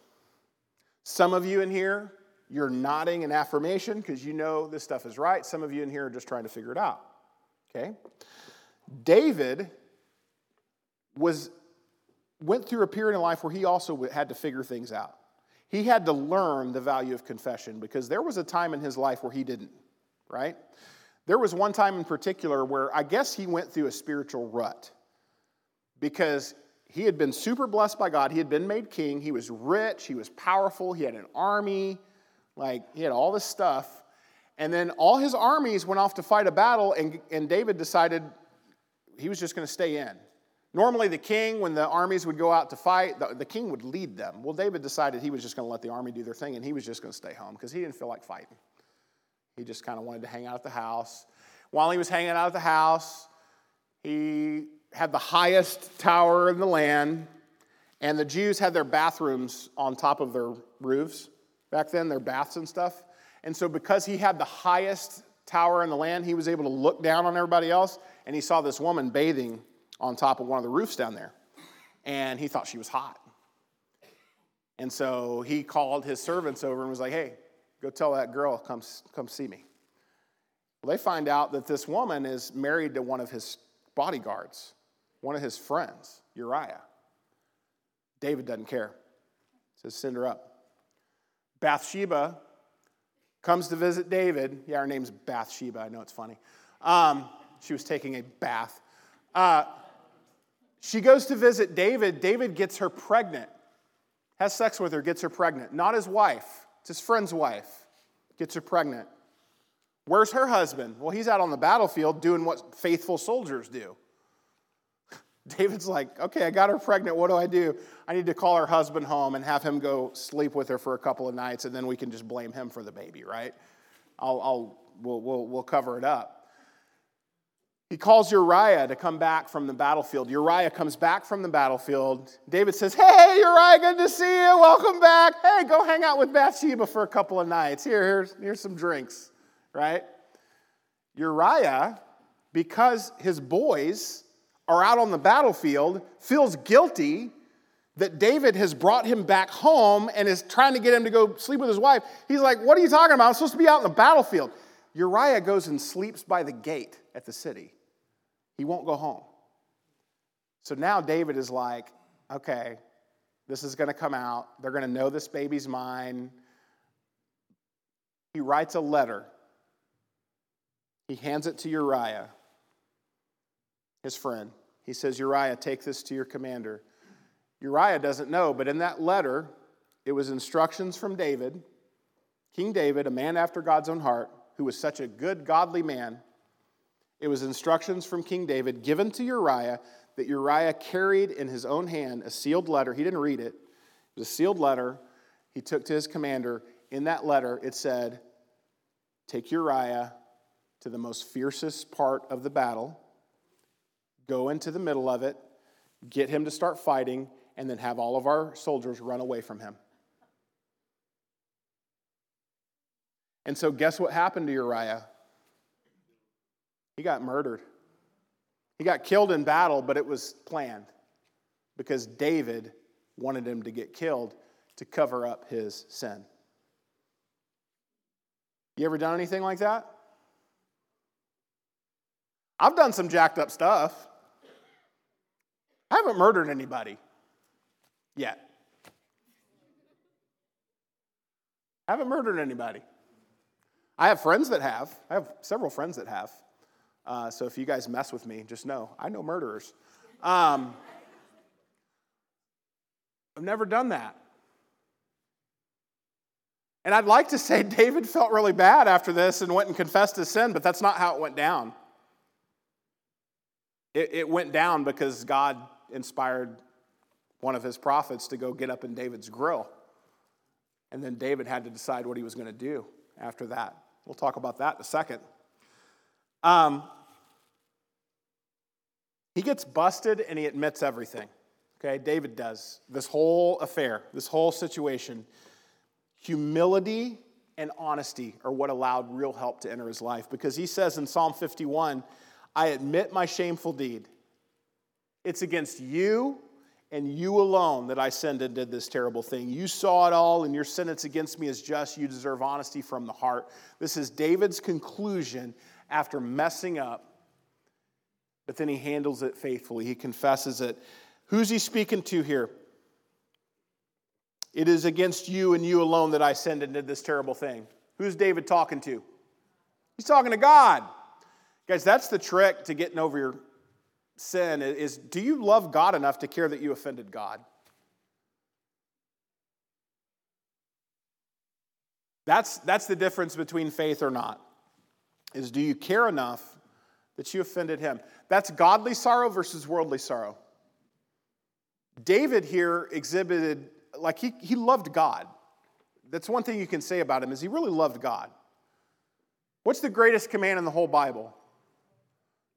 Some of you in here, you're nodding in affirmation because you know this stuff is right. Some of you in here are just trying to figure it out. Okay? David was went through a period in life where he also had to figure things out. He had to learn the value of confession because there was a time in his life where he didn't, right? There was one time in particular where I guess he went through a spiritual rut because he had been super blessed by God. He had been made king. He was rich. He was powerful. He had an army. Like, he had all this stuff. And then all his armies went off to fight a battle, and, and David decided he was just going to stay in. Normally, the king, when the armies would go out to fight, the, the king would lead them. Well, David decided he was just going to let the army do their thing, and he was just going to stay home because he didn't feel like fighting. He just kind of wanted to hang out at the house. While he was hanging out at the house, he had the highest tower in the land, and the Jews had their bathrooms on top of their roofs back then, their baths and stuff. And so, because he had the highest tower in the land, he was able to look down on everybody else, and he saw this woman bathing on top of one of the roofs down there. And he thought she was hot. And so he called his servants over and was like, hey, go tell that girl, come, come see me. Well, they find out that this woman is married to one of his bodyguards, one of his friends, Uriah. David doesn't care. Says, send her up. Bathsheba comes to visit David. Yeah, her name's Bathsheba. I know it's funny. Um, she was taking a bath. Uh, she goes to visit David. David gets her pregnant, has sex with her, gets her pregnant. Not his wife, it's his friend's wife. Gets her pregnant. Where's her husband? Well, he's out on the battlefield doing what faithful soldiers do. David's like, okay, I got her pregnant. What do I do? I need to call her husband home and have him go sleep with her for a couple of nights, and then we can just blame him for the baby, right? I'll, I'll we'll, we'll, we'll cover it up. He calls Uriah to come back from the battlefield. Uriah comes back from the battlefield. David says, Hey, Uriah, good to see you. Welcome back. Hey, go hang out with Bathsheba for a couple of nights. Here, here's, here's some drinks, right? Uriah, because his boys are out on the battlefield, feels guilty that David has brought him back home and is trying to get him to go sleep with his wife. He's like, What are you talking about? I'm supposed to be out in the battlefield. Uriah goes and sleeps by the gate at the city. He won't go home. So now David is like, okay, this is going to come out. They're going to know this baby's mine. He writes a letter. He hands it to Uriah, his friend. He says, Uriah, take this to your commander. Uriah doesn't know, but in that letter, it was instructions from David, King David, a man after God's own heart, who was such a good, godly man it was instructions from King David given to Uriah that Uriah carried in his own hand a sealed letter. He didn't read it, it was a sealed letter he took to his commander. In that letter, it said, Take Uriah to the most fiercest part of the battle, go into the middle of it, get him to start fighting, and then have all of our soldiers run away from him. And so, guess what happened to Uriah? He got murdered. He got killed in battle, but it was planned. because David wanted him to get killed to cover up his sin. You ever done anything like that? I've done some jacked up stuff. I haven't murdered anybody yet. I haven't murdered anybody. I have friends that have. I have several friends that have. Uh, so if you guys mess with me, just know I know murderers. Um, I've never done that. And I'd like to say David felt really bad after this and went and confessed his sin, but that's not how it went down. It, it went down because God inspired one of his prophets to go get up in David's grill. And then David had to decide what he was going to do after that. We'll talk about that in a second. Um, he gets busted and he admits everything. Okay, David does. This whole affair, this whole situation. Humility and honesty are what allowed real help to enter his life because he says in Psalm 51 I admit my shameful deed. It's against you and you alone that I sinned and did this terrible thing. You saw it all, and your sentence against me is just. You deserve honesty from the heart. This is David's conclusion after messing up, but then he handles it faithfully. He confesses it. Who's he speaking to here? It is against you and you alone that I sinned and did this terrible thing. Who's David talking to? He's talking to God. Guys, that's the trick to getting over your sin is do you love God enough to care that you offended God? That's, that's the difference between faith or not. Is do you care enough that you offended him? That's godly sorrow versus worldly sorrow. David here exhibited like he, he loved God. That's one thing you can say about him is he really loved God. What's the greatest command in the whole Bible?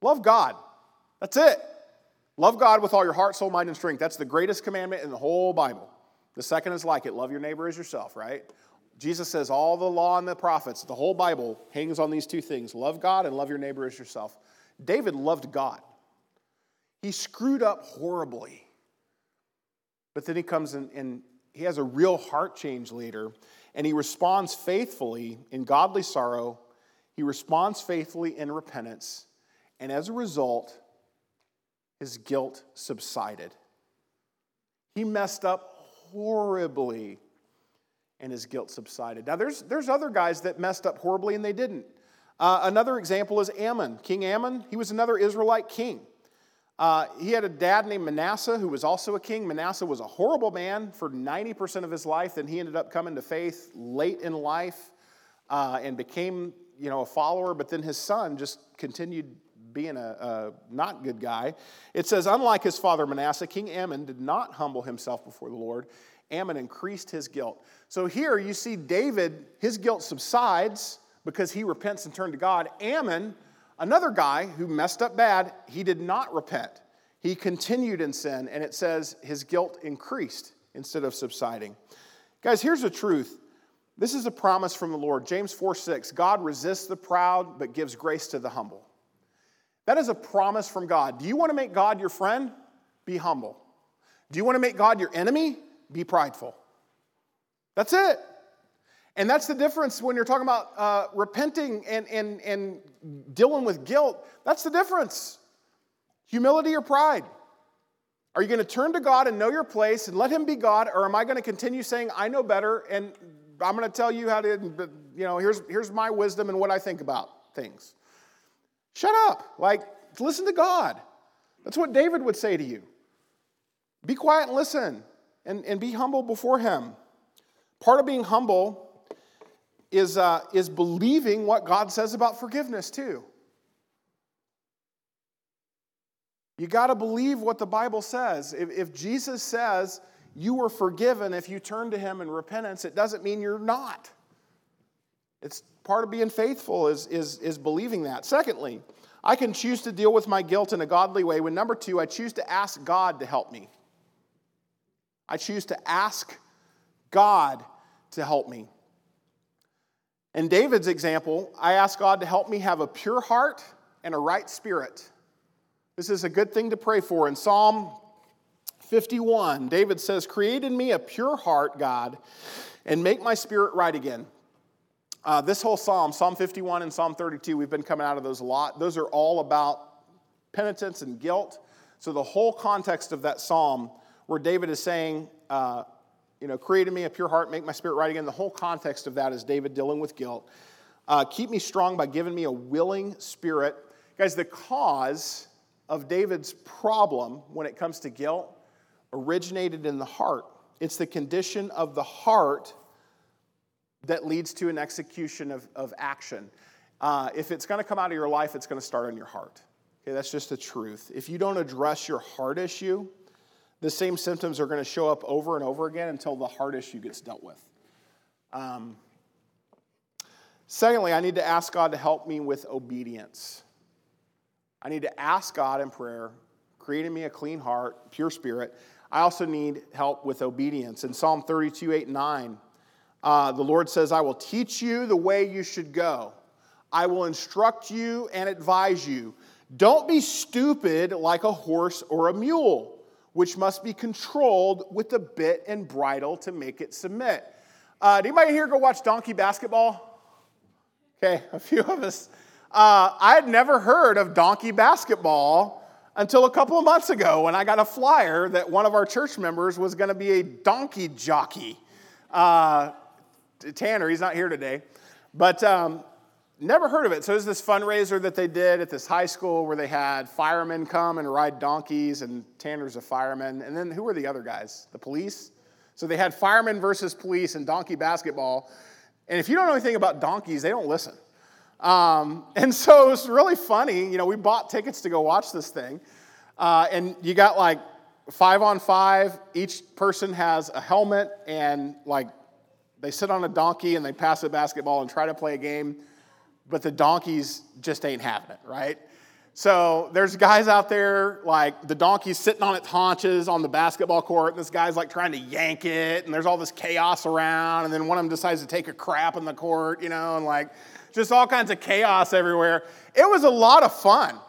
Love God. That's it. Love God with all your heart, soul, mind, and strength. That's the greatest commandment in the whole Bible. The second is like it love your neighbor as yourself, right? Jesus says all the law and the prophets, the whole Bible hangs on these two things love God and love your neighbor as yourself. David loved God. He screwed up horribly. But then he comes in and he has a real heart change later, and he responds faithfully in godly sorrow. He responds faithfully in repentance. And as a result, his guilt subsided. He messed up horribly, and his guilt subsided. Now, there's, there's other guys that messed up horribly and they didn't. Uh, another example is Amon. King Amon, he was another Israelite king. Uh, he had a dad named Manasseh who was also a king. Manasseh was a horrible man for 90% of his life. Then he ended up coming to faith late in life uh, and became, you know, a follower. But then his son just continued being a, a, not good guy. It says, unlike his father Manasseh, King Ammon did not humble himself before the Lord. Amon increased his guilt. So here you see David, his guilt subsides because he repents and turned to God. Amon, another guy who messed up bad, he did not repent. He continued in sin, and it says his guilt increased instead of subsiding. Guys, here's the truth. This is a promise from the Lord. James 4 6 God resists the proud, but gives grace to the humble. That is a promise from God. Do you want to make God your friend? Be humble. Do you want to make God your enemy? Be prideful. That's it. And that's the difference when you're talking about uh, repenting and, and, and dealing with guilt. That's the difference. Humility or pride. Are you going to turn to God and know your place and let Him be God, or am I going to continue saying, I know better and I'm going to tell you how to, you know, here's, here's my wisdom and what I think about things? Shut up. Like, listen to God. That's what David would say to you. Be quiet and listen and, and be humble before Him. Part of being humble is, uh, is believing what God says about forgiveness, too. You got to believe what the Bible says. If, if Jesus says you were forgiven if you turn to Him in repentance, it doesn't mean you're not. It's part of being faithful is, is, is believing that. Secondly, I can choose to deal with my guilt in a godly way when number two, I choose to ask God to help me. I choose to ask God to help me. In David's example, I ask God to help me have a pure heart and a right spirit. This is a good thing to pray for. In Psalm 51, David says, Create in me a pure heart, God, and make my spirit right again. Uh, this whole psalm, Psalm 51 and Psalm 32, we've been coming out of those a lot. Those are all about penitence and guilt. So the whole context of that psalm, where David is saying, uh, you know, create in me a pure heart, make my spirit right again, the whole context of that is David dealing with guilt. Uh, keep me strong by giving me a willing spirit. Guys, the cause of David's problem when it comes to guilt originated in the heart. It's the condition of the heart that leads to an execution of, of action. Uh, if it's going to come out of your life, it's going to start in your heart. Okay, that's just the truth. If you don't address your heart issue, the same symptoms are going to show up over and over again until the heart issue gets dealt with. Um, secondly, I need to ask God to help me with obedience. I need to ask God in prayer, creating me a clean heart, pure spirit. I also need help with obedience. In Psalm 32, 8, 9, uh, the Lord says, I will teach you the way you should go. I will instruct you and advise you. Don't be stupid like a horse or a mule, which must be controlled with a bit and bridle to make it submit. Uh, did anybody here go watch donkey basketball? Okay, a few of us. Uh, I had never heard of donkey basketball until a couple of months ago when I got a flyer that one of our church members was going to be a donkey jockey. Uh, Tanner, he's not here today, but um, never heard of it. So it was this fundraiser that they did at this high school where they had firemen come and ride donkeys, and Tanner's a fireman. And then who were the other guys? The police? So they had firemen versus police and donkey basketball. And if you don't know anything about donkeys, they don't listen. Um, and so it was really funny. You know, we bought tickets to go watch this thing. Uh, and you got like five on five. Each person has a helmet and like they sit on a donkey and they pass a basketball and try to play a game, but the donkeys just ain't having it, right? So there's guys out there, like the donkey's sitting on its haunches on the basketball court, and this guy's like trying to yank it, and there's all this chaos around, and then one of them decides to take a crap in the court, you know, and like just all kinds of chaos everywhere. It was a lot of fun.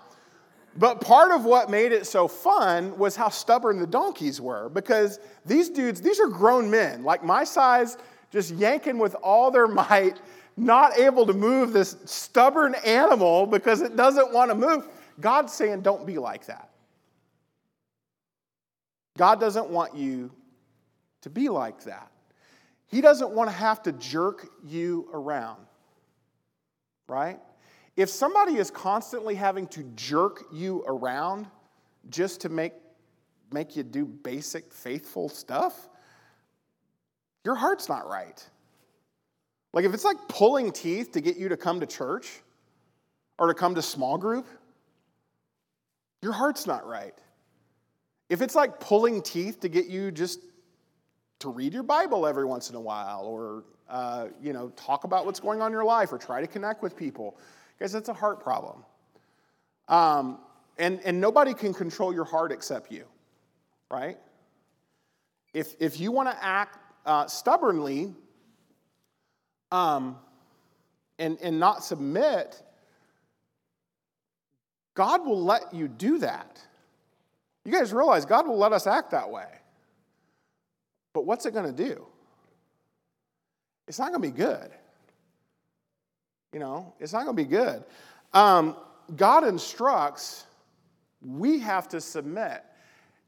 But part of what made it so fun was how stubborn the donkeys were because these dudes, these are grown men, like my size, just yanking with all their might, not able to move this stubborn animal because it doesn't want to move. God's saying, don't be like that. God doesn't want you to be like that. He doesn't want to have to jerk you around, right? If somebody is constantly having to jerk you around just to make, make you do basic faithful stuff, your heart's not right. Like if it's like pulling teeth to get you to come to church or to come to small group, your heart's not right. If it's like pulling teeth to get you just to read your Bible every once in a while or uh, you know talk about what's going on in your life or try to connect with people, guys, that's a heart problem. Um, and, and nobody can control your heart except you, right? If, if you want to act uh, stubbornly um, and, and not submit, God will let you do that. You guys realize God will let us act that way. But what's it going to do? It's not going to be good. You know, it's not going to be good. Um, God instructs, we have to submit.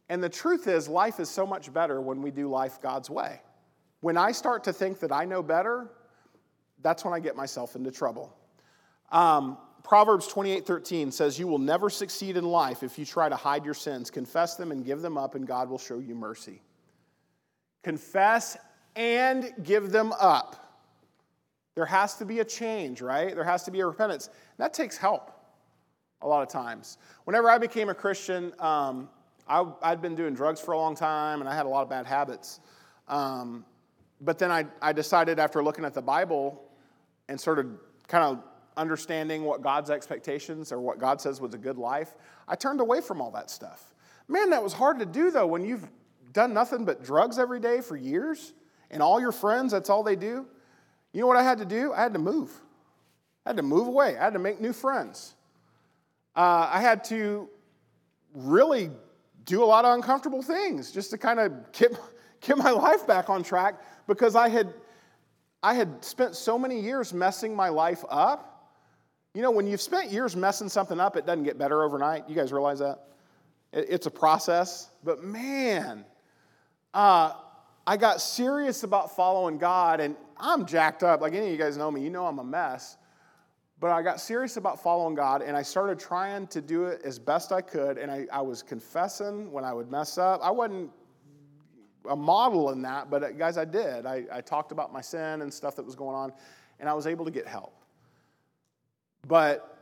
And the truth is, life is so much better when we do life God's way. When I start to think that I know better, that's when I get myself into trouble. Um, Proverbs 28 13 says, You will never succeed in life if you try to hide your sins. Confess them and give them up, and God will show you mercy. Confess and give them up. There has to be a change, right? There has to be a repentance. And That takes help a lot of times. Whenever I became a Christian, um, I, had been doing drugs for a long time and I had a lot of bad habits. Um, but then I, I decided after looking at the Bible and sort of kind of understanding what God's expectations or what God says was a good life, I turned away from all that stuff. Man, that was hard to do though when you've done nothing but drugs every day for years and all your friends, that's all they do. You know what I had to do? I had to move. I had to move away. I had to make new friends. Uh, I had to really do a lot of uncomfortable things just to kind of get, get my life back on track because I had, I had spent so many years messing my life up. You know, when you've spent years messing something up, it doesn't get better overnight. You guys realize that? It's a process. But man, uh, I got serious about following God, and I'm jacked up. Like any of you guys know me, you know I'm a mess. But I got serious about following God, and I started trying to do it as best I could. And I, I was confessing when I would mess up. I wasn't a model in that, but uh, guys, I did. I, I talked about my sin and stuff that was going on, and I was able to get help. But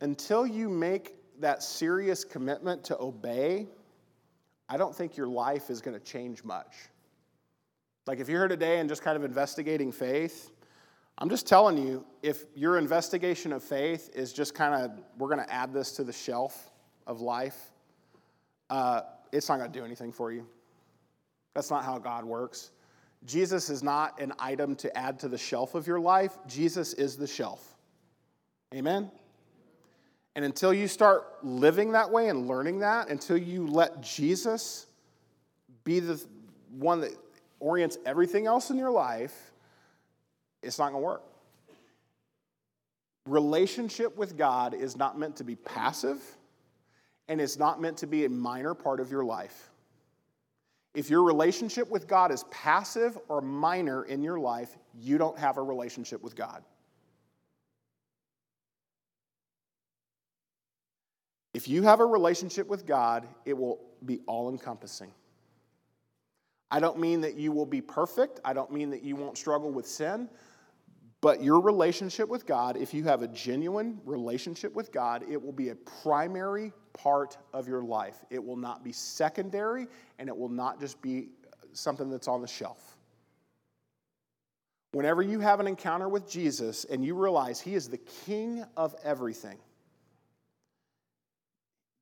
until you make that serious commitment to obey, I don't think your life is going to change much. Like if you're here today and just kind of investigating faith, I'm just telling you, if your investigation of faith is just kind of, we're going to add this to the shelf of life, uh, it's not going to do anything for you. That's not how God works. Jesus is not an item to add to the shelf of your life, Jesus is the shelf. Amen? And until you start living that way and learning that, until you let Jesus be the one that orients everything else in your life, it's not going to work. Relationship with God is not meant to be passive, and it's not meant to be a minor part of your life. If your relationship with God is passive or minor in your life, you don't have a relationship with God. If you have a relationship with God, it will be all encompassing. I don't mean that you will be perfect. I don't mean that you won't struggle with sin. But your relationship with God, if you have a genuine relationship with God, it will be a primary part of your life. It will not be secondary, and it will not just be something that's on the shelf. Whenever you have an encounter with Jesus and you realize He is the King of everything,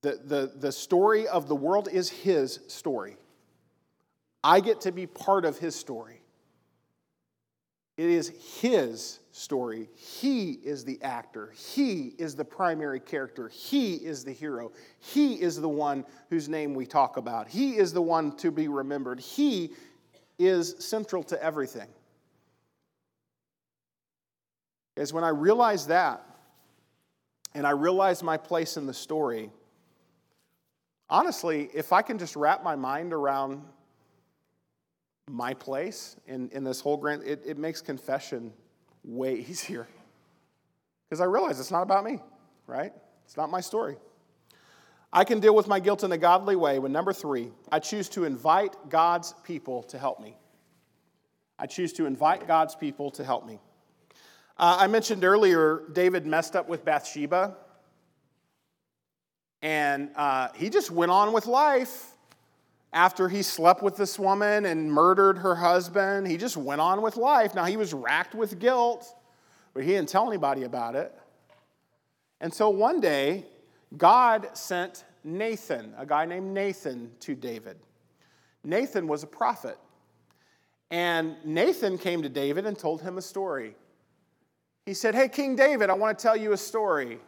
the, the, the story of the world is His story. I get to be part of his story. It is his story. He is the actor. He is the primary character. He is the hero. He is the one whose name we talk about. He is the one to be remembered. He is central to everything. Is when I realized that, and I realized my place in the story, honestly, if I can just wrap my mind around my place in, in this whole grant, it, it makes confession way easier. Because I realize it's not about me, right? It's not my story. I can deal with my guilt in a godly way when, number three, I choose to invite God's people to help me. I choose to invite God's people to help me. Uh, I mentioned earlier David messed up with Bathsheba, and uh, he just went on with life after he slept with this woman and murdered her husband. He just went on with life. Now, he was racked with guilt, but he didn't tell anybody about it. And so one day, God sent Nathan, a guy named Nathan, to David. Nathan was a prophet. And Nathan came to David and told him a story. He said, Hey, King David, I want to tell you a story.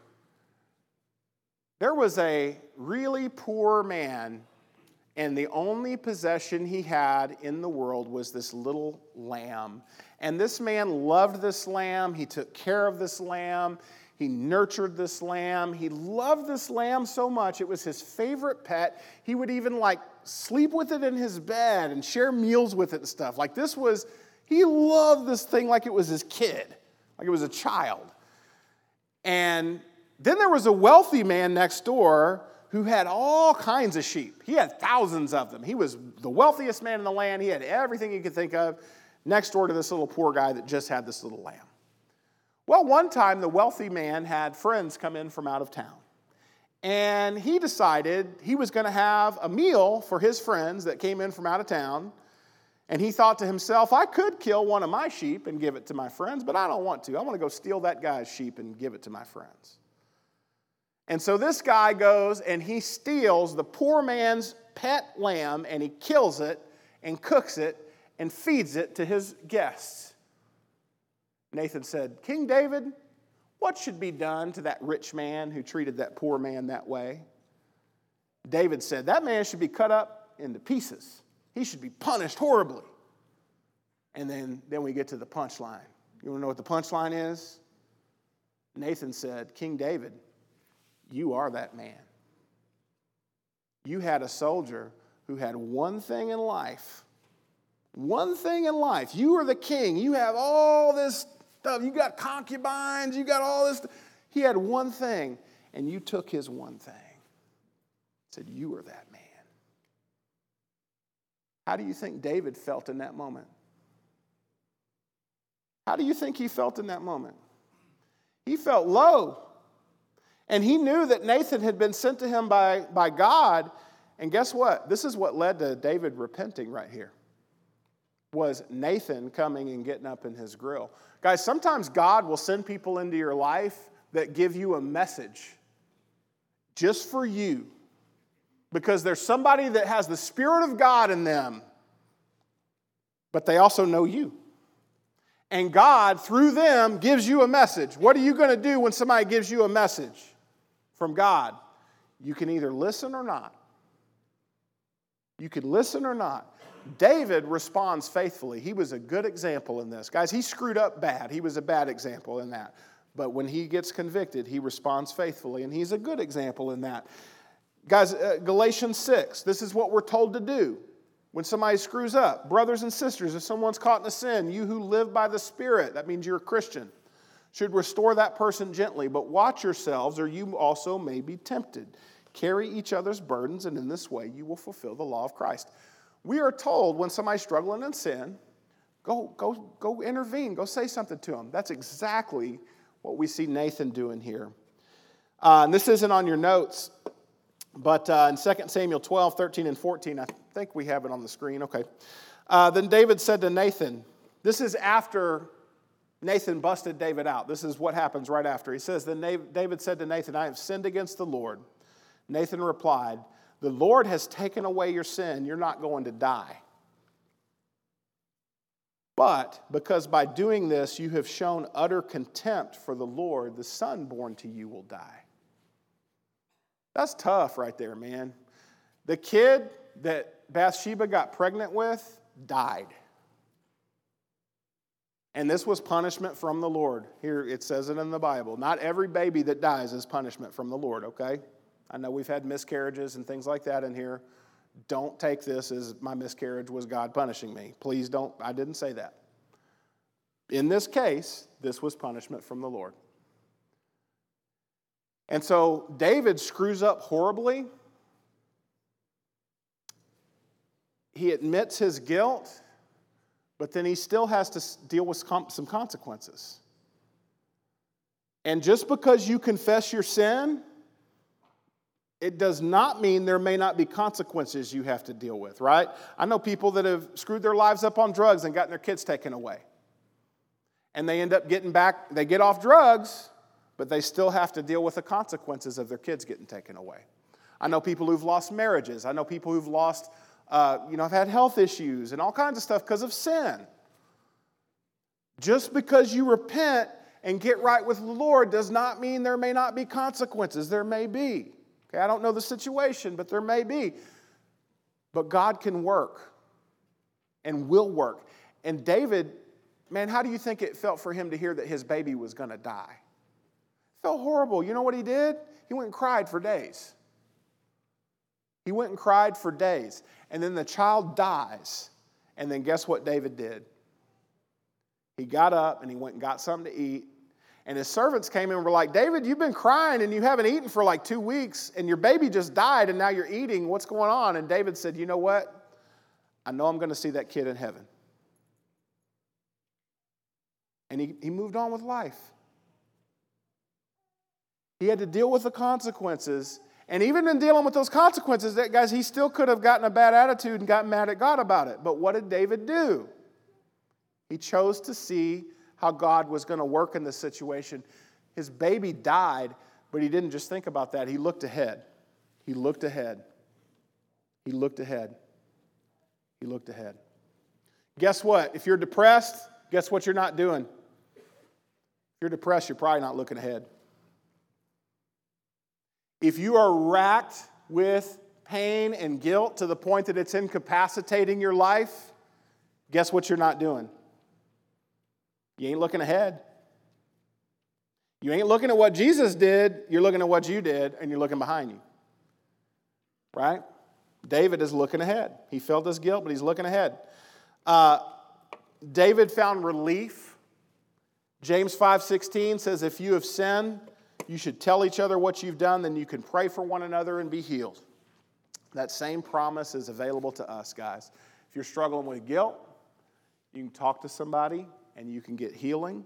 There was a really poor man and the only possession he had in the world was this little lamb. And this man loved this lamb. He took care of this lamb. He nurtured this lamb. He loved this lamb so much. It was his favorite pet. He would even like sleep with it in his bed and share meals with it and stuff. Like this was, he loved this thing like it was his kid, like it was a child. And then there was a wealthy man next door who had all kinds of sheep. He had thousands of them. He was the wealthiest man in the land. He had everything you could think of next door to this little poor guy that just had this little lamb. Well, one time the wealthy man had friends come in from out of town. And he decided he was going to have a meal for his friends that came in from out of town. And he thought to himself, I could kill one of my sheep and give it to my friends, but I don't want to. I want to go steal that guy's sheep and give it to my friends. And so this guy goes and he steals the poor man's pet lamb and he kills it and cooks it and feeds it to his guests. Nathan said, King David, What should be done to that rich man who treated that poor man that way? David said, That man should be cut up into pieces. He should be punished horribly. And then, then we get to the punchline. You want to know what the punchline is? Nathan said, King David, you are that man. You had a soldier who had one thing in life. One thing in life. You are the king. You have all this stuff. You got concubines. You got all this. He had one thing, and you took his one thing. Said, You are that man. How do you think David felt in that moment? How do you think he felt in that moment? He felt low. And he knew that Nathan had been sent to him by, by God. And guess what? This is what led to David repenting right here. Was Nathan coming and getting up in his grill. Guys, sometimes God will send people into your life that give you a message just for you because there's somebody that has the Spirit of God in them, but they also know you. And God, through them, gives you a message. What are you going to do when somebody gives you a message from God? You can either listen or not. You can listen or not. David responds faithfully. He was a good example in this. Guys, he screwed up bad. He was a bad example in that. But when he gets convicted, he responds faithfully, and he's a good example in that. Guys, uh, Galatians 6, this is what we're told to do when somebody screws up. Brothers and sisters, if someone's caught in a sin, you who live by the Spirit, that means you're a Christian, should restore that person gently, but watch yourselves, or you also may be tempted. Carry each other's burdens, and in this way you will fulfill the law of Christ. We are told when somebody's struggling in sin, go, go, go intervene, go say something to them. That's exactly what we see Nathan doing here. Uh, and this isn't on your notes, but uh, in 2 Samuel 12, 13, and 14, I think we have it on the screen. Okay. Uh, then David said to Nathan, This is after Nathan busted David out. This is what happens right after. He says, Then David said to Nathan, I have sinned against the Lord. Nathan replied, The Lord has taken away your sin. You're not going to die. But because by doing this you have shown utter contempt for the Lord, the son born to you will die. That's tough right there, man. The kid that Bathsheba got pregnant with died. And this was punishment from the Lord. Here it says it in the Bible. Not every baby that dies is punishment from the Lord, okay? I know we've had miscarriages and things like that in here. Don't take this as my miscarriage was God punishing me. Please don't. I didn't say that. In this case, this was punishment from the Lord. And so David screws up horribly. He admits his guilt, but then he still has to deal with some consequences. And just because you confess your sin, it does not mean there may not be consequences you have to deal with, right? I know people that have screwed their lives up on drugs and gotten their kids taken away. And they end up getting back, they get off drugs, but they still have to deal with the consequences of their kids getting taken away. I know people who've lost marriages. I know people who've lost, uh, you know, I've had health issues and all kinds of stuff because of sin. Just because you repent and get right with the Lord does not mean there may not be consequences. There may be. Okay, I don't know the situation, but there may be. But God can work and will work. And David, man, how do you think it felt for him to hear that his baby was going to die? It Felt horrible. You know what he did? He went and cried for days. He went and cried for days. And then the child dies. And then guess what David did? He got up and he went and got something to eat. And his servants came in and were like, David, you've been crying and you haven't eaten for like two weeks, and your baby just died, and now you're eating. What's going on? And David said, You know what? I know I'm going to see that kid in heaven. And he, he moved on with life. He had to deal with the consequences. And even in dealing with those consequences, that, guys, he still could have gotten a bad attitude and gotten mad at God about it. But what did David do? He chose to see how God was going to work in this situation. His baby died, but he didn't just think about that. He looked ahead. He looked ahead. He looked ahead. He looked ahead. Guess what? If you're depressed, guess what you're not doing? If you're depressed, you're probably not looking ahead. If you are racked with pain and guilt to the point that it's incapacitating your life, guess what you're not doing? You ain't looking ahead. You ain't looking at what Jesus did, you're looking at what you did, and you're looking behind you. Right? David is looking ahead. He felt his guilt, but he's looking ahead. Uh, David found relief. James 5:16 says, "If you have sinned, you should tell each other what you've done, then you can pray for one another and be healed." That same promise is available to us, guys. If you're struggling with guilt, you can talk to somebody and you can get healing.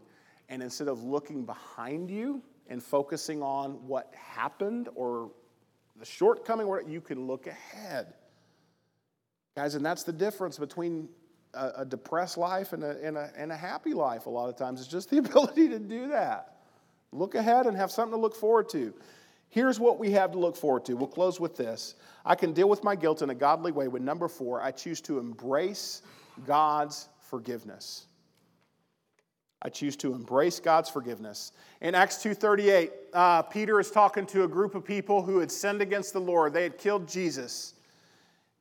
And instead of looking behind you and focusing on what happened or the shortcoming, you can look ahead. Guys, and that's the difference between a, a depressed life and a, and, a, and a happy life a lot of times. It's just the ability to do that. Look ahead and have something to look forward to. Here's what we have to look forward to. We'll close with this. I can deal with my guilt in a godly way. With number four, I choose to embrace God's forgiveness. I choose to embrace God's forgiveness. In Acts 2:38, uh, Peter is talking to a group of people who had sinned against the Lord. They had killed Jesus.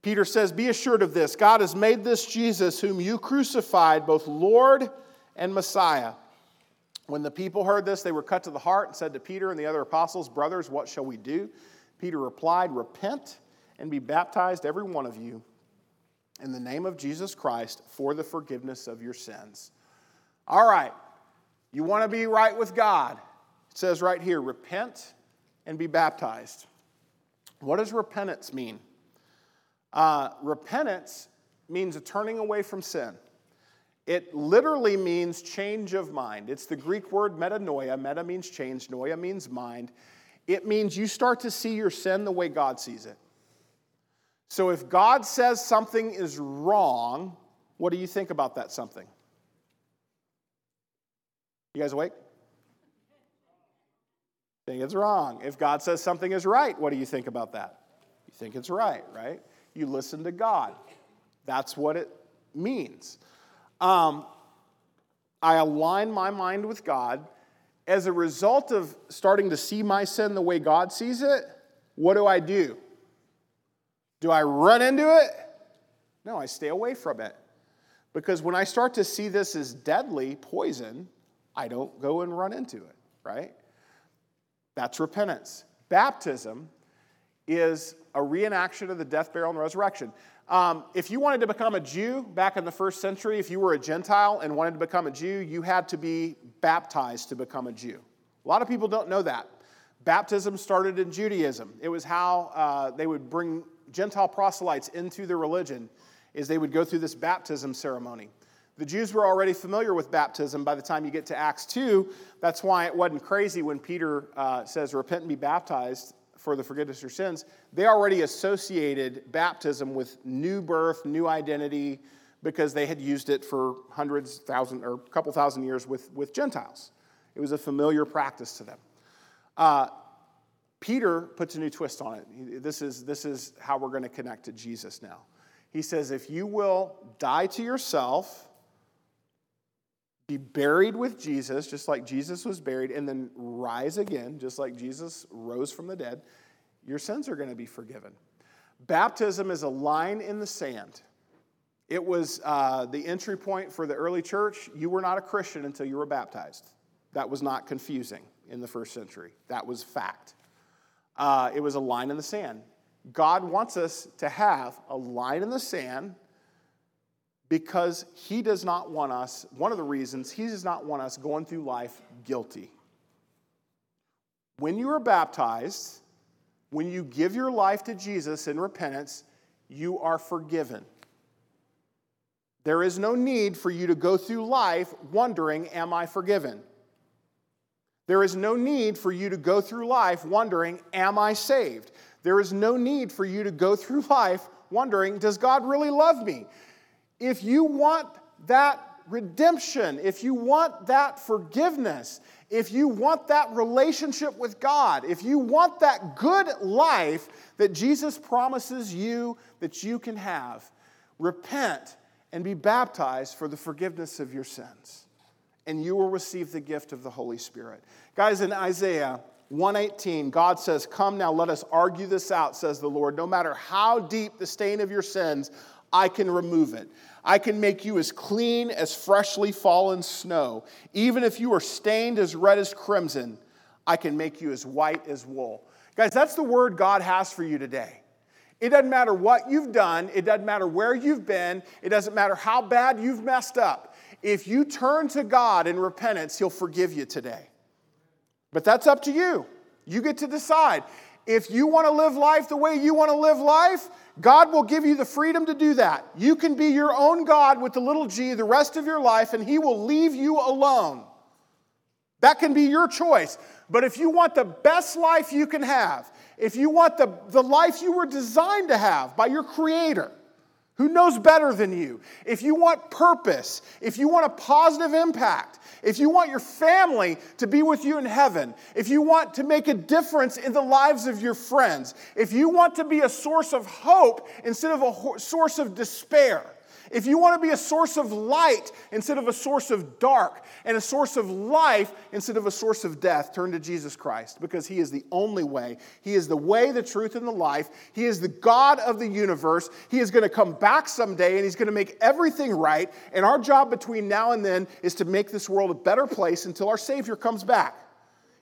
Peter says, "Be assured of this: God has made this Jesus, whom you crucified, both Lord and Messiah." When the people heard this, they were cut to the heart and said to Peter and the other apostles, "Brothers, what shall we do?" Peter replied, "Repent and be baptized, every one of you, in the name of Jesus Christ for the forgiveness of your sins." All right, you want to be right with God. It says right here repent and be baptized. What does repentance mean? Uh, repentance means a turning away from sin. It literally means change of mind. It's the Greek word metanoia. Meta means change, noia means mind. It means you start to see your sin the way God sees it. So if God says something is wrong, what do you think about that something? You guys awake? Think it's wrong. If God says something is right, what do you think about that? You think it's right, right? You listen to God. That's what it means. Um, I align my mind with God. As a result of starting to see my sin the way God sees it, what do I do? Do I run into it? No, I stay away from it. Because when I start to see this as deadly poison, I don't go and run into it, right? That's repentance. Baptism is a reenaction of the death, burial, and resurrection. Um, if you wanted to become a Jew back in the first century, if you were a Gentile and wanted to become a Jew, you had to be baptized to become a Jew. A lot of people don't know that. Baptism started in Judaism. It was how uh, they would bring Gentile proselytes into the religion, is they would go through this baptism ceremony. The Jews were already familiar with baptism by the time you get to Acts 2. That's why it wasn't crazy when Peter uh, says, Repent and be baptized for the forgiveness of your sins. They already associated baptism with new birth, new identity, because they had used it for hundreds, thousand, or a couple thousand years with, with Gentiles. It was a familiar practice to them. Uh, Peter puts a new twist on it. This is, this is how we're going to connect to Jesus now. He says, If you will die to yourself, be buried with Jesus, just like Jesus was buried, and then rise again, just like Jesus rose from the dead, your sins are going to be forgiven. Baptism is a line in the sand. It was uh, the entry point for the early church. You were not a Christian until you were baptized. That was not confusing in the first century, that was fact. Uh, it was a line in the sand. God wants us to have a line in the sand because he does not want us, one of the reasons, he does not want us going through life guilty. When you are baptized, when you give your life to Jesus in repentance, you are forgiven. There is no need for you to go through life wondering, Am I forgiven? There is no need for you to go through life wondering, Am I saved? There is no need for you to go through life wondering, Does God really love me? If you want that redemption, if you want that forgiveness, if you want that relationship with God, if you want that good life that Jesus promises you that you can have, repent and be baptized for the forgiveness of your sins. and you will receive the gift of the Holy Spirit. Guys, in Isaiah 118, God says, Come now, let us argue this out, says the Lord. No matter how deep the stain of your sins, I can remove it. I can make you as clean as freshly fallen snow. Even if you are stained as red as crimson, I can make you as white as wool. Guys, that's the word God has for you today. It doesn't matter what you've done, it doesn't matter where you've been, it doesn't matter how bad you've messed up. If you turn to God in repentance, He'll forgive you today. But that's up to you. You get to decide. If you want to live life the way you want to live life, God will give you the freedom to do that. You can be your own God with the little g the rest of your life, and He will leave you alone. That can be your choice. But if you want the best life you can have, if you want the, the life you were designed to have by your Creator, who knows better than you, if you want purpose, if you want a positive impact, if you want your family to be with you in heaven, if you want to make a difference in the lives of your friends, if you want to be a source of hope instead of a source of despair, if you want to be a source of light instead of a source of dark, and a source of life instead of a source of death, turn to Jesus Christ because He is the only way. He is the way, the truth, and the life. He is the God of the universe. He is going to come back someday and He's going to make everything right. And our job between now and then is to make this world a better place until our Savior comes back.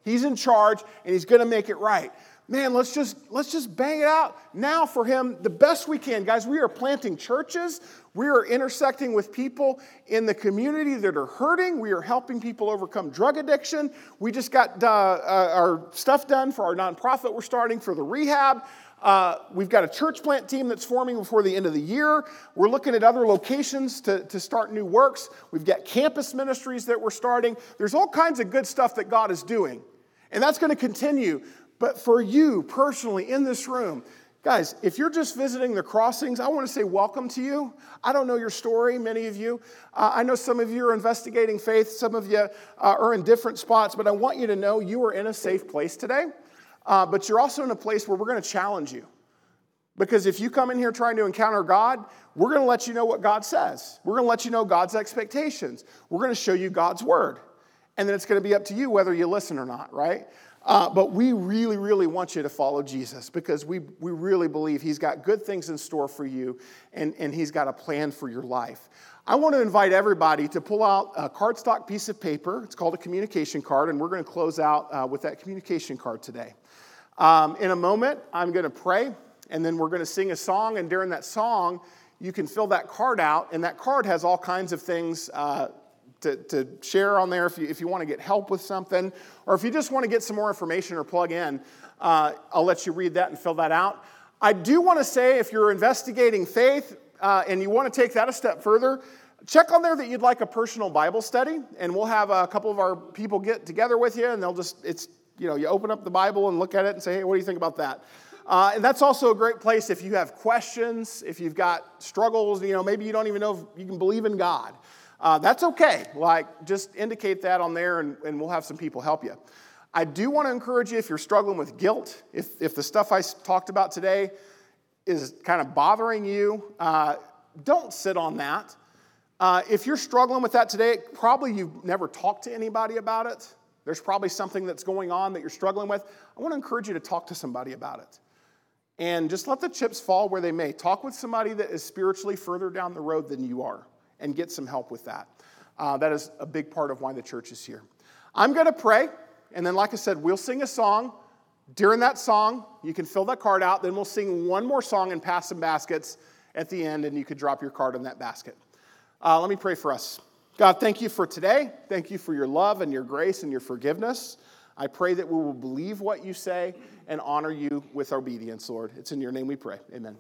He's in charge and He's going to make it right man let's just let's just bang it out now for him the best we can guys we are planting churches we are intersecting with people in the community that are hurting we are helping people overcome drug addiction we just got uh, uh, our stuff done for our nonprofit we're starting for the rehab uh, we've got a church plant team that's forming before the end of the year. We're looking at other locations to, to start new works. We've got campus ministries that we're starting. There's all kinds of good stuff that God is doing. And that's going to continue. But for you personally in this room, guys, if you're just visiting the crossings, I want to say welcome to you. I don't know your story, many of you. Uh, I know some of you are investigating faith, some of you uh, are in different spots, but I want you to know you are in a safe place today. Uh, but you're also in a place where we're going to challenge you. Because if you come in here trying to encounter God, we're going to let you know what God says. We're going to let you know God's expectations. We're going to show you God's word. And then it's going to be up to you whether you listen or not, right? Uh, but we really, really want you to follow Jesus because we, we really believe He's got good things in store for you and, and He's got a plan for your life. I want to invite everybody to pull out a cardstock piece of paper. It's called a communication card, and we're going to close out uh, with that communication card today. Um, in a moment, I'm going to pray, and then we're going to sing a song, and during that song, you can fill that card out, and that card has all kinds of things uh, to, to share on there if you, if you want to get help with something, or if you just want to get some more information or plug in, uh, I'll let you read that and fill that out. I do want to say if you're investigating faith uh, and you want to take that a step further, check on there that you'd like a personal Bible study, and we'll have a couple of our people get together with you, and they'll just, it's, you know, you open up the Bible and look at it and say, hey, what do you think about that? Uh, and that's also a great place if you have questions, if you've got struggles, you know, maybe you don't even know if you can believe in God. Uh, that's okay. Like, just indicate that on there and, and we'll have some people help you. I do want to encourage you if you're struggling with guilt, if, if the stuff I talked about today is kind of bothering you, uh, don't sit on that. Uh, if you're struggling with that today, probably you've never talked to anybody about it. There's probably something that's going on that you're struggling with. I want to encourage you to talk to somebody about it. And just let the chips fall where they may. Talk with somebody that is spiritually further down the road than you are and get some help with that. Uh, that is a big part of why the church is here. I'm going to pray, and then, like I said, we'll sing a song. During that song, you can fill that card out. Then we'll sing one more song and pass some baskets at the end, and you could drop your card in that basket. Uh, let me pray for us. God, thank you for today. Thank you for your love and your grace and your forgiveness. I pray that we will believe what you say and honor you with obedience, Lord. It's in your name we pray. Amen.